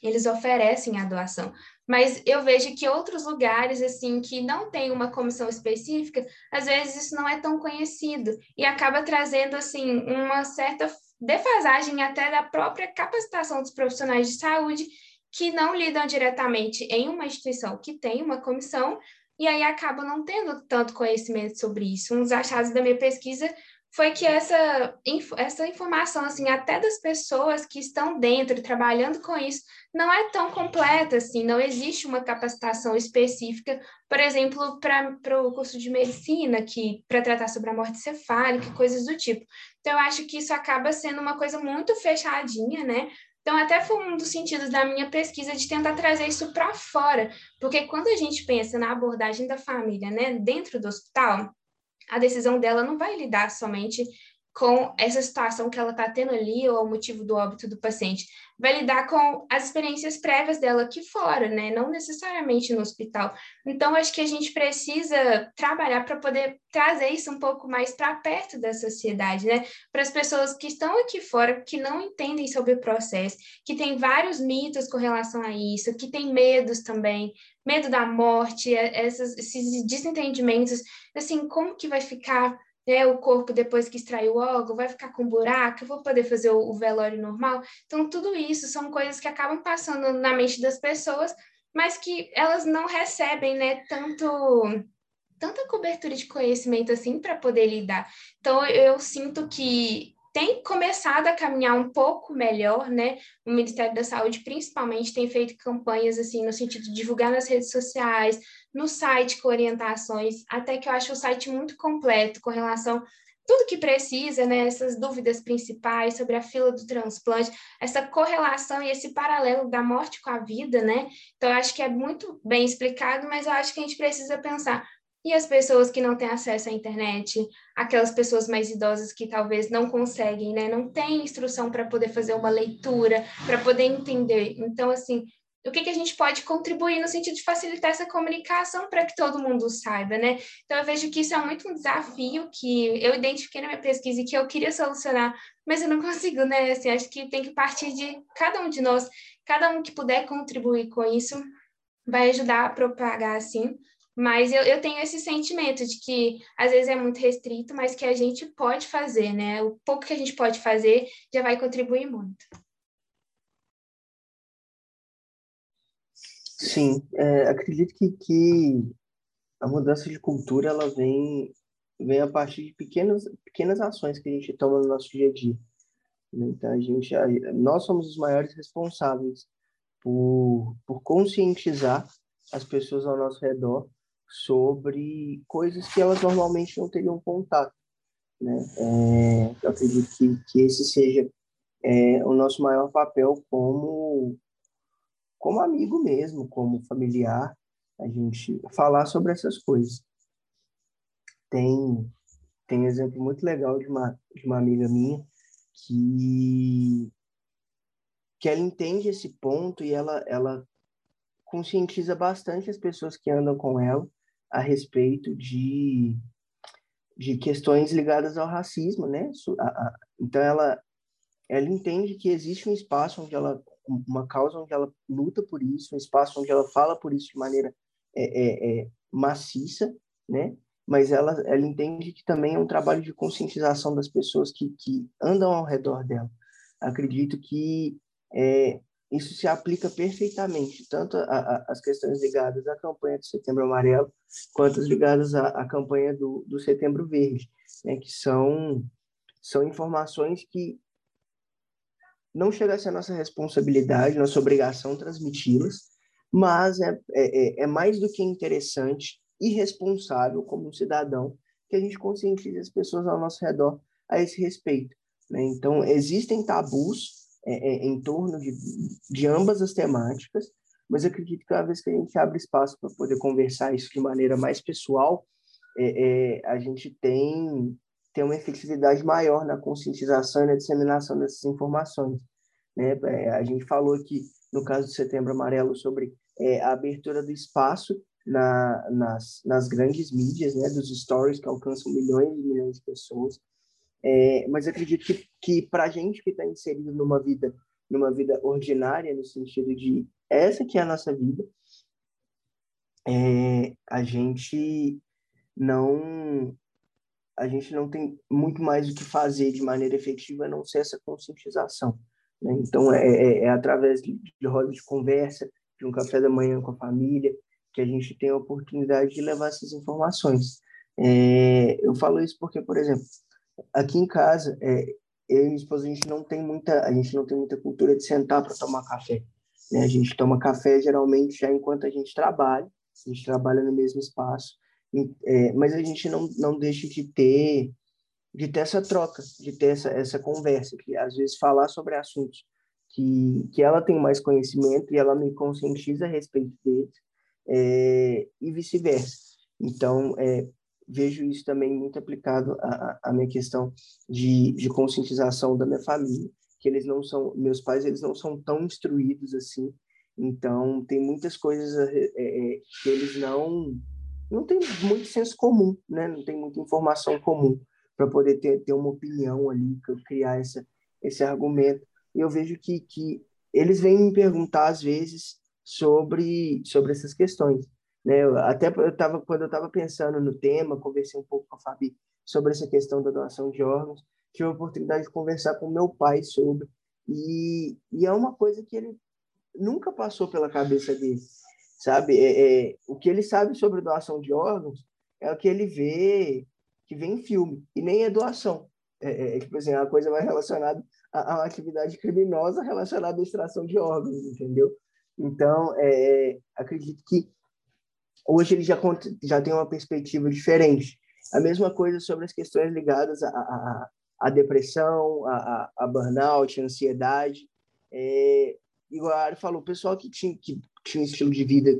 [SPEAKER 3] eles oferecem a doação mas eu vejo que outros lugares, assim, que não tem uma comissão específica, às vezes isso não é tão conhecido e acaba trazendo, assim, uma certa defasagem até da própria capacitação dos profissionais de saúde que não lidam diretamente em uma instituição que tem uma comissão e aí acabam não tendo tanto conhecimento sobre isso. Um dos achados da minha pesquisa foi que essa, essa informação, assim, até das pessoas que estão dentro, trabalhando com isso, não é tão completa, assim, não existe uma capacitação específica, por exemplo, para o curso de medicina, que para tratar sobre a morte cefálica, coisas do tipo. Então, eu acho que isso acaba sendo uma coisa muito fechadinha, né? Então, até foi um dos sentidos da minha pesquisa de tentar trazer isso para fora, porque quando a gente pensa na abordagem da família, né, dentro do hospital, a decisão dela não vai lidar somente com essa situação que ela está tendo ali ou o motivo do óbito do paciente. Vai lidar com as experiências prévias dela aqui fora, né? Não necessariamente no hospital. Então, acho que a gente precisa trabalhar para poder trazer isso um pouco mais para perto da sociedade, né? Para as pessoas que estão aqui fora, que não entendem sobre o processo, que tem vários mitos com relação a isso, que tem medos também, medo da morte, essas, esses desentendimentos, assim, como que vai ficar né, o corpo depois que extraiu o órgão, vai ficar com buraco, eu vou poder fazer o, o velório normal. Então, tudo isso são coisas que acabam passando na mente das pessoas, mas que elas não recebem, né, tanto tanta cobertura de conhecimento assim para poder lidar. Então, eu sinto que tem começado a caminhar um pouco melhor, né? O Ministério da Saúde, principalmente, tem feito campanhas assim no sentido de divulgar nas redes sociais, no site com orientações, até que eu acho o site muito completo com relação tudo que precisa, né, essas dúvidas principais sobre a fila do transplante, essa correlação e esse paralelo da morte com a vida, né? Então, eu acho que é muito bem explicado, mas eu acho que a gente precisa pensar e as pessoas que não têm acesso à internet, aquelas pessoas mais idosas que talvez não conseguem, né, não têm instrução para poder fazer uma leitura, para poder entender. Então, assim, o que, que a gente pode contribuir no sentido de facilitar essa comunicação para que todo mundo saiba, né? Então, eu vejo que isso é muito um desafio que eu identifiquei na minha pesquisa e que eu queria solucionar, mas eu não consigo, né? Assim, acho que tem que partir de cada um de nós, cada um que puder contribuir com isso, vai ajudar a propagar, assim, Mas eu, eu tenho esse sentimento de que às vezes é muito restrito, mas que a gente pode fazer, né? O pouco que a gente pode fazer já vai contribuir muito.
[SPEAKER 1] Sim, é, acredito que, que a mudança de cultura ela vem, vem a partir de pequenas, pequenas ações que a gente toma no nosso dia a dia. Né? Então, a gente, a, nós somos os maiores responsáveis por, por conscientizar as pessoas ao nosso redor sobre coisas que elas normalmente não teriam contato. Né? É, eu acredito que, que esse seja é, o nosso maior papel como como amigo mesmo, como familiar, a gente falar sobre essas coisas. Tem tem um exemplo muito legal de uma de uma amiga minha que que ela entende esse ponto e ela ela conscientiza bastante as pessoas que andam com ela a respeito de de questões ligadas ao racismo, né? Então ela ela entende que existe um espaço onde ela uma causa onde ela luta por isso, um espaço onde ela fala por isso de maneira é, é, é, maciça, né? Mas ela, ela entende que também é um trabalho de conscientização das pessoas que, que andam ao redor dela. Acredito que é, isso se aplica perfeitamente, tanto às questões ligadas à campanha do Setembro Amarelo, quanto as ligadas à, à campanha do, do Setembro Verde, né? que são, são informações que não chega a ser nossa responsabilidade, nossa obrigação transmiti-las, mas é, é, é, mais do que interessante e responsável como um cidadão que a gente conscientize as pessoas ao nosso redor a esse respeito. Né? Então, existem tabus é, é, em torno de, de ambas as temáticas, mas acredito que cada vez que a gente abre espaço para poder conversar isso de maneira mais pessoal, é, é, a gente tem ter uma efetividade maior na conscientização e na disseminação dessas informações. Né? É, a gente falou aqui, no caso do Setembro Amarelo, sobre é, a abertura do espaço na, nas, nas grandes mídias, né? dos stories que alcançam milhões e milhões de pessoas. É, mas acredito que, que para a gente que está inserido numa vida numa vida ordinária, no sentido de essa que é a nossa vida, é, a gente não a gente não tem muito mais o que fazer de maneira efetiva a não ser essa conscientização. Né? Então, é, é, é através de, de rodas de conversa, de um café da manhã com a família, que a gente tem a oportunidade de levar essas informações. É, eu falo isso porque, por exemplo, aqui em casa, é, eu e minha esposa, a gente não tem muita, a gente não tem muita cultura de sentar para tomar café. Né? A gente toma café geralmente já enquanto a gente trabalha, a gente trabalha no mesmo espaço, é, mas a gente não, não deixa de ter de ter essa troca, de ter essa, essa conversa, que às vezes falar sobre assuntos que, que ela tem mais conhecimento e ela me conscientiza a respeito deles, é, e vice-versa. Então, é, vejo isso também muito aplicado à, à minha questão de, de conscientização da minha família, que eles não são, meus pais, eles não são tão instruídos assim, então tem muitas coisas é, é que eles não não tem muito senso comum, né? Não tem muita informação comum para poder ter, ter uma opinião ali, criar essa, esse argumento. E eu vejo que, que eles vêm me perguntar às vezes sobre sobre essas questões, né? Eu, até eu tava quando eu estava pensando no tema, conversei um pouco com a Fabi sobre essa questão da doação de órgãos, tive a oportunidade de conversar com meu pai sobre e, e é uma coisa que ele nunca passou pela cabeça dele sabe? É, é, o que ele sabe sobre doação de órgãos é o que ele vê que vem em filme, e nem é doação. É, é, é tipo assim, é uma coisa mais relacionada a, uma atividade criminosa relacionada à extração de órgãos, entendeu? Então, é, é acredito que hoje ele já, já tem uma perspectiva diferente. A mesma coisa sobre as questões ligadas à, à, à depressão, à, à burnout, à ansiedade. É, igual a Ari falou, o pessoal que tinha, que tinha um estilo de vida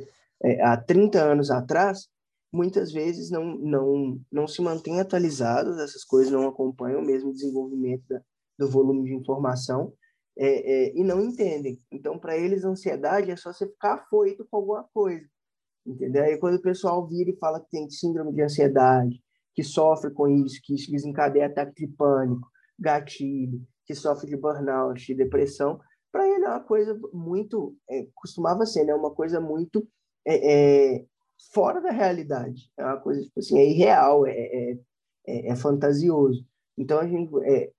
[SPEAKER 1] é, há 30 anos atrás, muitas vezes não, não, não se mantém atualizados, essas coisas não acompanham o mesmo desenvolvimento da, do volume de informação é, é, e não entendem. Então, para eles, a ansiedade é só você ficar afoito com alguma coisa, entendeu? Aí, quando o pessoal vira e fala que tem síndrome de ansiedade, que sofre com isso, que isso desencadeia ataque de pânico, gatilho, que sofre de burnout, de depressão, para ele é uma coisa muito, é, costumava ser, né, uma coisa muito é, é, fora da realidade. É uma coisa, tipo assim, é irreal, é, é, é, é fantasioso. Então, a gente, é,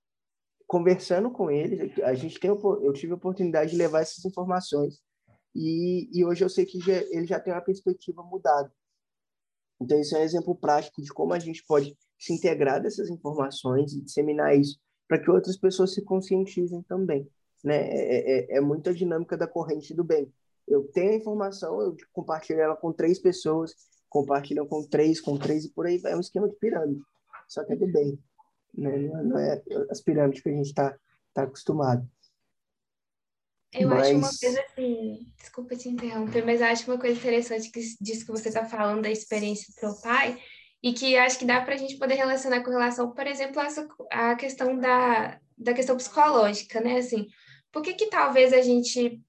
[SPEAKER 1] conversando com eles, a gente tem, eu tive a oportunidade de levar essas informações e, e hoje eu sei que já, ele já tem uma perspectiva mudada. Então, isso é um exemplo prático de como a gente pode se integrar dessas informações e disseminar isso para que outras pessoas se conscientizem também. Né? É, é, é muita dinâmica da corrente do bem. Eu tenho a informação, eu compartilho ela com três pessoas, compartilham com três, com três e por aí vai. É um esquema de pirâmide, só que é do bem. Né? Não é, é as pirâmides que a gente está tá acostumado.
[SPEAKER 3] Eu mas... acho uma coisa assim, desculpa te interromper, mas eu acho uma coisa interessante que disso que você está falando da experiência do seu pai, e que acho que dá para a gente poder relacionar com relação, por exemplo, a questão da, da questão psicológica, né? Assim, por que que talvez a gente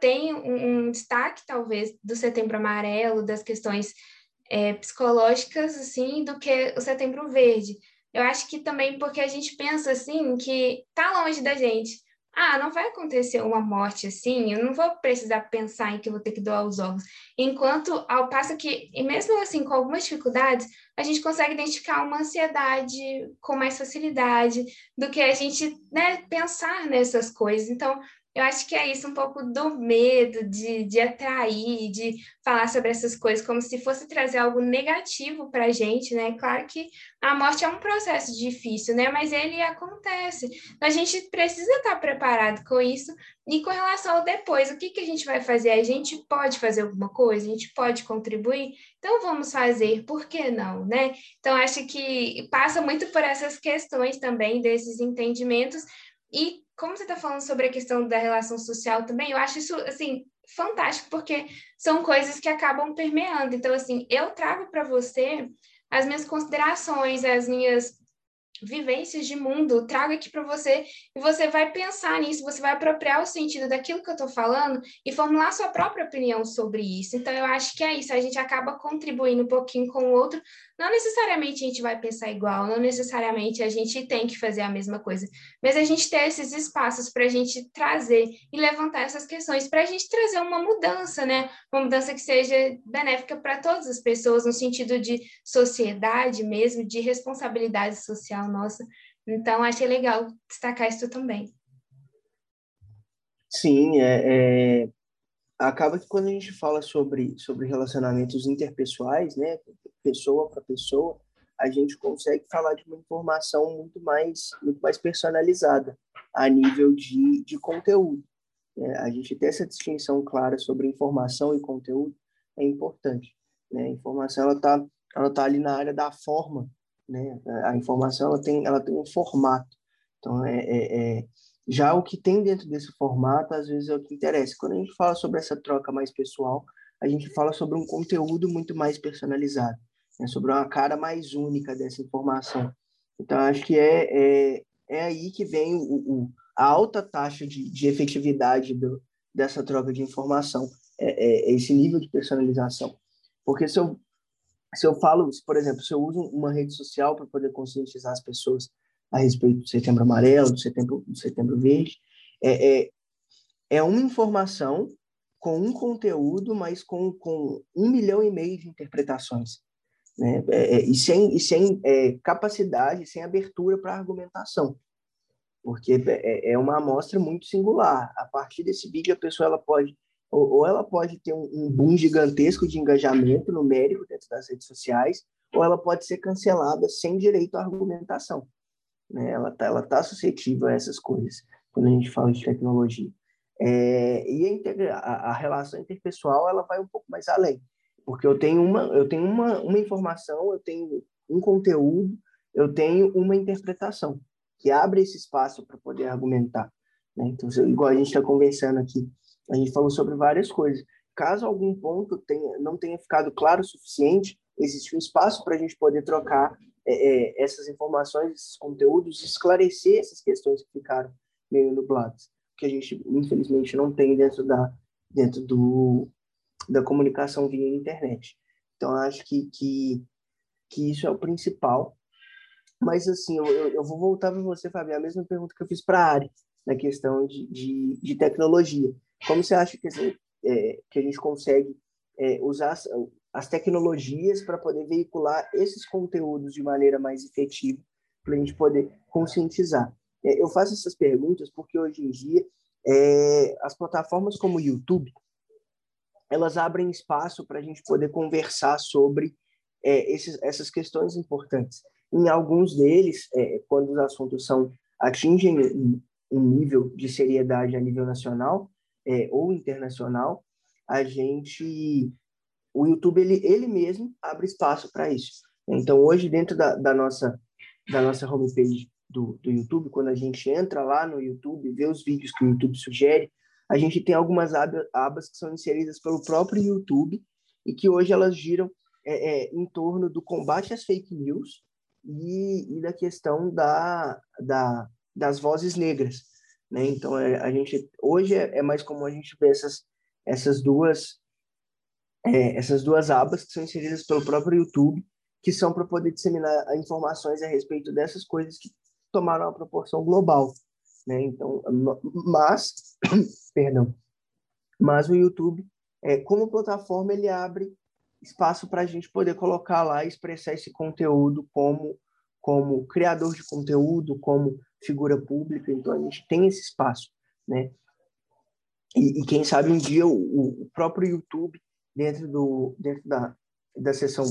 [SPEAKER 3] tem um, um destaque, talvez, do Setembro Amarelo, das questões é, psicológicas, assim, do que o Setembro Verde? Eu acho que também porque a gente pensa, assim, que tá longe da gente, ah, não vai acontecer uma morte assim, eu não vou precisar pensar em que vou ter que doar os órgãos. Enquanto, ao passo que, mesmo assim, com algumas dificuldades, a gente consegue identificar uma ansiedade com mais facilidade do que a gente né, pensar nessas coisas. Então, eu acho que é isso um pouco do medo de, de atrair, de falar sobre essas coisas como se fosse trazer algo negativo para a gente, né? Claro que a morte é um processo difícil, né? Mas ele acontece. A gente precisa estar preparado com isso. E com relação ao depois, o que, que a gente vai fazer? A gente pode fazer alguma coisa? A gente pode contribuir? Então vamos fazer, por que não, né? Então acho que passa muito por essas questões também, desses entendimentos. E como você está falando sobre a questão da relação social também, eu acho isso, assim, fantástico, porque são coisas que acabam permeando. Então, assim, eu trago para você as minhas considerações, as minhas vivências de mundo, trago aqui para você e você vai pensar nisso, você vai apropriar o sentido daquilo que eu estou falando e formular sua própria opinião sobre isso. Então, eu acho que é isso, a gente acaba contribuindo um pouquinho com o outro. Não necessariamente a gente vai pensar igual, não necessariamente a gente tem que fazer a mesma coisa, mas a gente ter esses espaços para a gente trazer e levantar essas questões, para a gente trazer uma mudança, né? Uma mudança que seja benéfica para todas as pessoas, no sentido de sociedade mesmo, de responsabilidade social nossa. Então, achei legal destacar isso também.
[SPEAKER 1] Sim, é, é, acaba que quando a gente fala sobre, sobre relacionamentos interpessoais, né, pessoa para pessoa, a gente consegue falar de uma informação muito mais, muito mais personalizada a nível de, de conteúdo. É, a gente ter essa distinção clara sobre informação e conteúdo é importante. Né? A informação ela está ela tá ali na área da forma né? A informação ela tem, ela tem um formato. Então, é, é, é, já o que tem dentro desse formato, às vezes, é o que interessa. Quando a gente fala sobre essa troca mais pessoal, a gente fala sobre um conteúdo muito mais personalizado, né? sobre uma cara mais única dessa informação. Então, acho que é, é, é aí que vem o, o a alta taxa de, de efetividade do, dessa troca de informação, é, é, esse nível de personalização. Porque se eu se eu falo, por exemplo, se eu uso uma rede social para poder conscientizar as pessoas a respeito do Setembro Amarelo, do Setembro, do setembro Verde, é, é, é uma informação com um conteúdo, mas com, com um milhão e meio de interpretações. Né? É, é, e sem, e sem é, capacidade, sem abertura para argumentação. Porque é, é uma amostra muito singular. A partir desse vídeo, a pessoa ela pode ou, ou ela pode ter um, um boom gigantesco de engajamento numérico dentro das redes sociais, ou ela pode ser cancelada sem direito à argumentação. Né? Ela está ela tá suscetível a essas coisas, quando a gente fala de tecnologia. É, e a, integra, a, a, relação interpessoal ela vai um pouco mais além, porque eu tenho uma, eu tenho uma, uma informação, eu tenho um conteúdo, eu tenho uma interpretação que abre esse espaço para poder argumentar. Né? Então, igual a gente está conversando aqui, a gente falou sobre várias coisas. Caso algum ponto tenha, não tenha ficado claro o suficiente, existe um espaço para a gente poder trocar é, é, essas informações, esses conteúdos, esclarecer essas questões que ficaram meio nubladas, que a gente infelizmente não tem dentro da dentro do da comunicação via internet. Então acho que que, que isso é o principal. Mas assim, eu, eu vou voltar para você, Fabi, a mesma pergunta que eu fiz para a Ari na questão de, de, de tecnologia. Como você acha que, assim, é, que a gente consegue é, usar, as tecnologias para poder veicular esses conteúdos de maneira mais efetiva, para a gente poder conscientizar. É, eu faço essas perguntas porque hoje em dia é, as plataformas como o YouTube elas abrem espaço para a gente poder conversar sobre é, esses, essas questões importantes. Em alguns deles, é, quando os assuntos são atingem um, um nível de seriedade a nível nacional é, ou internacional, a gente, o YouTube ele, ele mesmo abre espaço para isso. Então hoje dentro da, da nossa da nossa homepage do, do YouTube, quando a gente entra lá no YouTube, vê os vídeos que o YouTube sugere, a gente tem algumas abas que são inseridas pelo próprio YouTube e que hoje elas giram é, é, em torno do combate às fake news e, e da questão da, da, das vozes negras. Né? Então, é, a gente hoje é, é, mais comum a gente ver essas, essas duas é, essas duas abas que são inseridas pelo próprio YouTube, que são para poder disseminar informações a respeito dessas coisas que tomaram uma proporção global, né? Então, mas, perdão, mas o YouTube, é, como plataforma, ele abre espaço para a gente poder colocar lá e expressar esse conteúdo como como criador de conteúdo, como figura pública. Então a gente tem esse espaço, né? E, e quem sabe um dia o, o, próprio YouTube dentro do dentro da da seção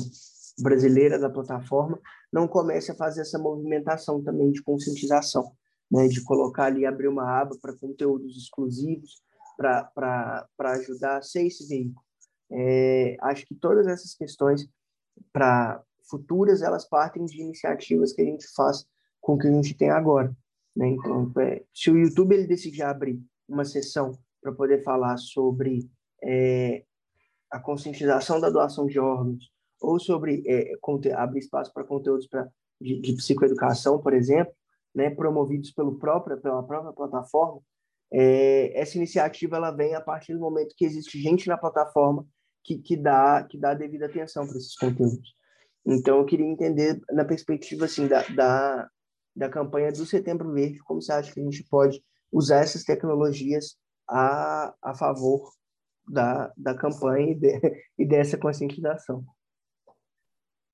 [SPEAKER 1] brasileira da plataforma não comece a fazer essa movimentação também de conscientização, né, de colocar ali, abrir uma aba para conteúdos exclusivos, para ajudar a ser esse veículo. É, acho que todas essas questões para futuras, elas partem de iniciativas que a gente faz com o que a gente tem agora. Né? Então, é, se o YouTube ele decide abrir uma sessão para poder falar sobre é, a conscientização da doação de órgãos, ou sobre é, abrir espaço para conteúdos pra, de, de psicoeducação, por exemplo, né, promovidos pelo próprio, pela própria plataforma, é, essa iniciativa ela vem a partir do momento que existe gente na plataforma que, que dá que dá devida atenção para esses conteúdos. Então, eu queria entender na perspectiva assim da, da, da campanha do Setembro Verde, como você acha que a gente pode usar essas tecnologias a, a favor da, da campanha e, de, e dessa conscientização.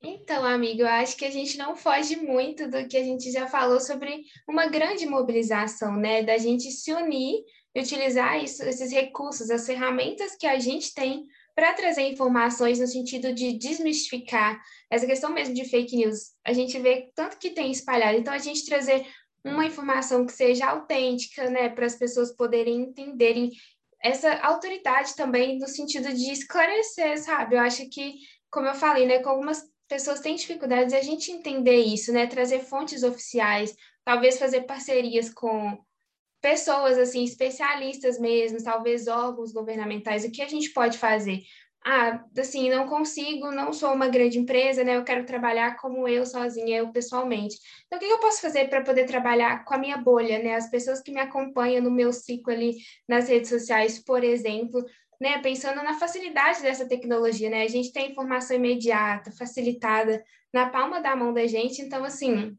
[SPEAKER 3] Então, amigo, eu acho que a gente não foge muito do que a gente já falou sobre uma grande mobilização, né? Da gente se unir e utilizar isso, esses recursos, as ferramentas que a gente tem para trazer informações no sentido de desmistificar essa questão mesmo de fake news. A gente vê tanto que tem espalhado, então a gente trazer uma informação que seja autêntica, né, para as pessoas poderem entenderem essa autoridade também no sentido de esclarecer, sabe? Eu acho que, como eu falei, né, com algumas pessoas têm dificuldades, a gente entender isso, né? Trazer fontes oficiais, talvez fazer parcerias com pessoas assim especialistas mesmo, talvez órgãos governamentais, o que a gente pode fazer? Ah, assim, não consigo, não sou uma grande empresa, né? Eu quero trabalhar como eu sozinha, eu pessoalmente. Então, o que eu posso fazer para poder trabalhar com a minha bolha, né? As pessoas que me acompanham no meu ciclo ali nas redes sociais, por exemplo, né, pensando na facilidade dessa tecnologia, né? A gente tem informação imediata, facilitada na palma da mão da gente, então assim,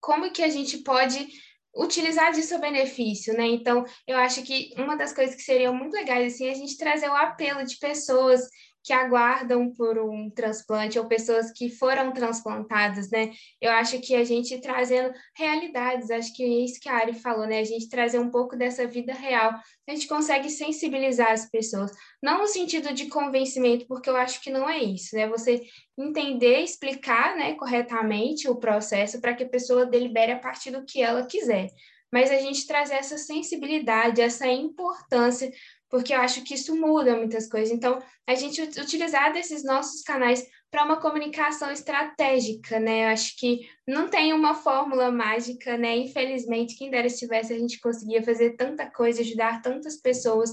[SPEAKER 3] como que a gente pode utilizar disso o benefício, né? Então, eu acho que uma das coisas que seriam muito legais assim, é a gente trazer o apelo de pessoas que aguardam por um transplante ou pessoas que foram transplantadas, né? Eu acho que a gente trazendo realidades, acho que é isso que a Ari falou, né? A gente trazer um pouco dessa vida real, a gente consegue sensibilizar as pessoas, não no sentido de convencimento, porque eu acho que não é isso, né? Você entender, explicar, né, corretamente o processo para que a pessoa delibere a partir do que ela quiser mas a gente trazer essa sensibilidade, essa importância porque eu acho que isso muda muitas coisas. Então, a gente utilizar desses nossos canais para uma comunicação estratégica, né? Eu acho que não tem uma fórmula mágica, né? Infelizmente, quem dera estivesse, a gente conseguia fazer tanta coisa, ajudar tantas pessoas,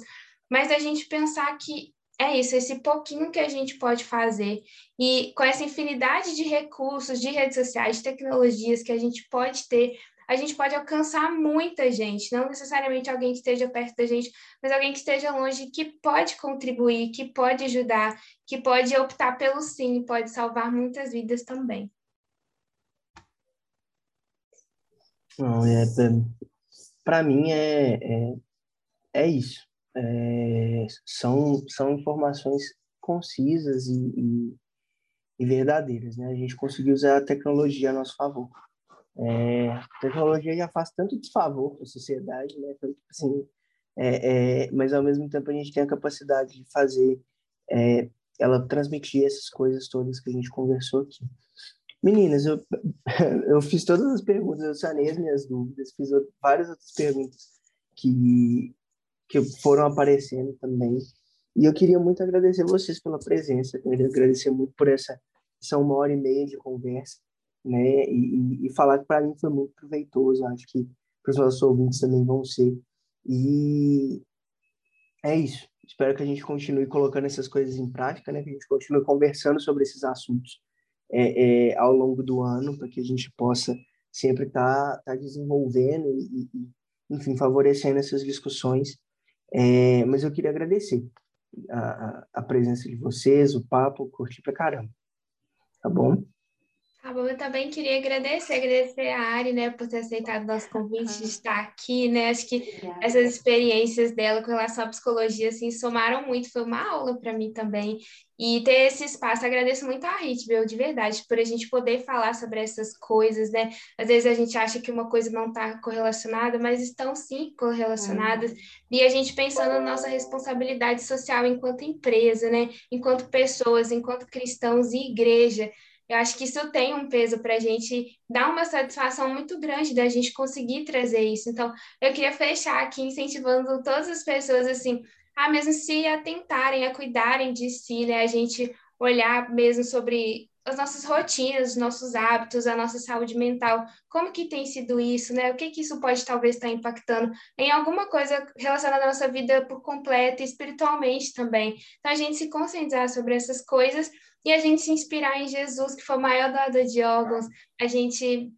[SPEAKER 3] mas a gente pensar que é isso, esse pouquinho que a gente pode fazer e com essa infinidade de recursos, de redes sociais, de tecnologias que a gente pode ter a gente pode alcançar muita gente, não necessariamente alguém que esteja perto da gente, mas alguém que esteja longe, que pode contribuir, que pode ajudar, que pode optar pelo sim, pode salvar muitas vidas também.
[SPEAKER 1] Não, é, para mim é, é, é isso. É, são, são informações concisas e, e, e, verdadeiras, né? A gente conseguiu usar a tecnologia a nosso favor. É, a tecnologia já faz tanto desfavor para a sociedade, né? Assim, é, é, mas ao mesmo tempo a gente tem a capacidade de fazer é, ela transmitir essas coisas todas que a gente conversou aqui. Meninas, eu, eu fiz todas as perguntas, eu sanei as minhas dúvidas, fiz várias outras perguntas que, que foram aparecendo também. E eu queria muito agradecer vocês pela presença, eu queria agradecer muito por essa, essa uma hora e meia de conversa, né? E, e, falar que para mim foi muito proveitoso, acho que para os nossos ouvintes também vão ser. E é isso. Espero que a gente continue colocando essas coisas em prática, né? Que a gente continue conversando sobre esses assuntos é, é, ao longo do ano, para que a gente possa sempre estar tá, tá desenvolvendo e, e, enfim, favorecendo essas discussões. É, mas eu queria agradecer a, a, presença de vocês, o papo, curti pra caramba. Tá bom?
[SPEAKER 3] Tá bom, eu também queria agradecer, agradecer a Ari, né, por ter aceitado o nosso convite de estar aqui, né, acho que Obrigada. essas experiências dela com relação à psicologia, assim, somaram muito, foi uma aula para mim também, e ter esse espaço, agradeço muito a Ritbel, de verdade, por a gente poder falar sobre essas coisas, né, às vezes a gente acha que uma coisa não está correlacionada, mas estão sim correlacionadas, uhum. e a gente pensando na nossa responsabilidade social enquanto empresa, né, enquanto pessoas, enquanto cristãos e igreja, eu acho que isso tem um peso para a gente dar uma satisfação muito grande da gente conseguir trazer isso. Então, eu queria fechar aqui incentivando todas as pessoas assim, a mesmo se atentarem, a cuidarem de si, né? A gente olhar mesmo sobre as nossas rotinas, os nossos hábitos, a nossa saúde mental, como que tem sido isso, né? O que que isso pode talvez estar impactando em alguma coisa relacionada à nossa vida por completo, espiritualmente também. Então a gente se conscientizar sobre essas coisas e a gente se inspirar em Jesus, que foi o maior doador de órgãos, a gente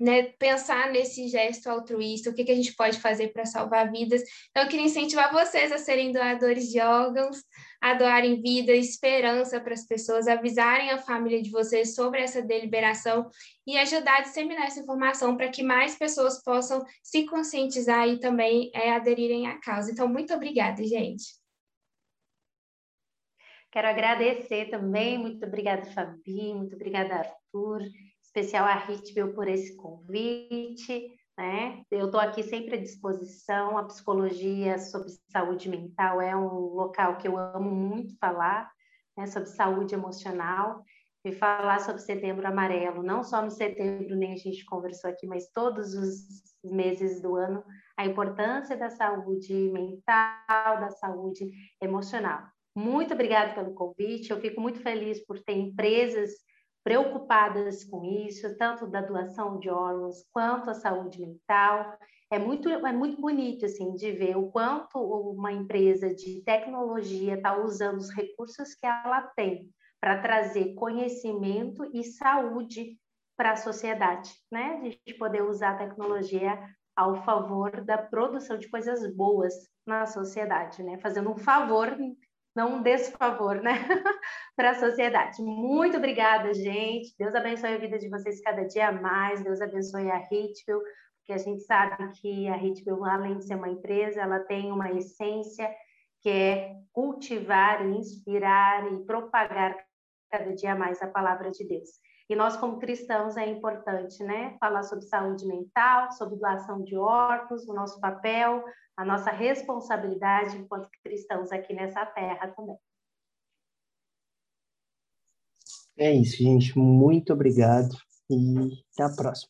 [SPEAKER 3] né, pensar nesse gesto altruísta, o que, que a gente pode fazer para salvar vidas. Então, eu queria incentivar vocês a serem doadores de órgãos, a doarem vida, esperança para as pessoas, avisarem a família de vocês sobre essa deliberação e ajudar a disseminar essa informação para que mais pessoas possam se conscientizar e também é, aderirem à causa. Então, muito obrigada, gente.
[SPEAKER 2] Quero agradecer também, muito obrigada, Fabi, muito obrigada, Arthur, especial a Ritbel por esse convite. Né? Eu estou aqui sempre à disposição. A psicologia sobre saúde mental é um local que eu amo muito falar, né? sobre saúde emocional e falar sobre Setembro Amarelo, não só no setembro, nem a gente conversou aqui, mas todos os meses do ano, a importância da saúde mental, da saúde emocional. Muito obrigada pelo convite. Eu fico muito feliz por ter empresas preocupadas com isso, tanto da doação de órgãos quanto a saúde mental. É muito, é muito bonito assim de ver o quanto uma empresa de tecnologia está usando os recursos que ela tem para trazer conhecimento e saúde para a sociedade, né? A gente poder usar a tecnologia ao favor da produção de coisas boas na sociedade, né? Fazendo um favor não um desfavor, né, para a sociedade. Muito obrigada, gente. Deus abençoe a vida de vocês cada dia mais. Deus abençoe a Hitfield, porque a gente sabe que a Hitfield, além de ser uma empresa, ela tem uma essência que é cultivar, inspirar e propagar cada dia mais a palavra de Deus. E nós, como cristãos, é importante, né? Falar sobre saúde mental, sobre doação de órgãos, o nosso papel, a nossa responsabilidade enquanto cristãos aqui nessa terra também.
[SPEAKER 1] É isso, gente. Muito obrigado e até a próxima.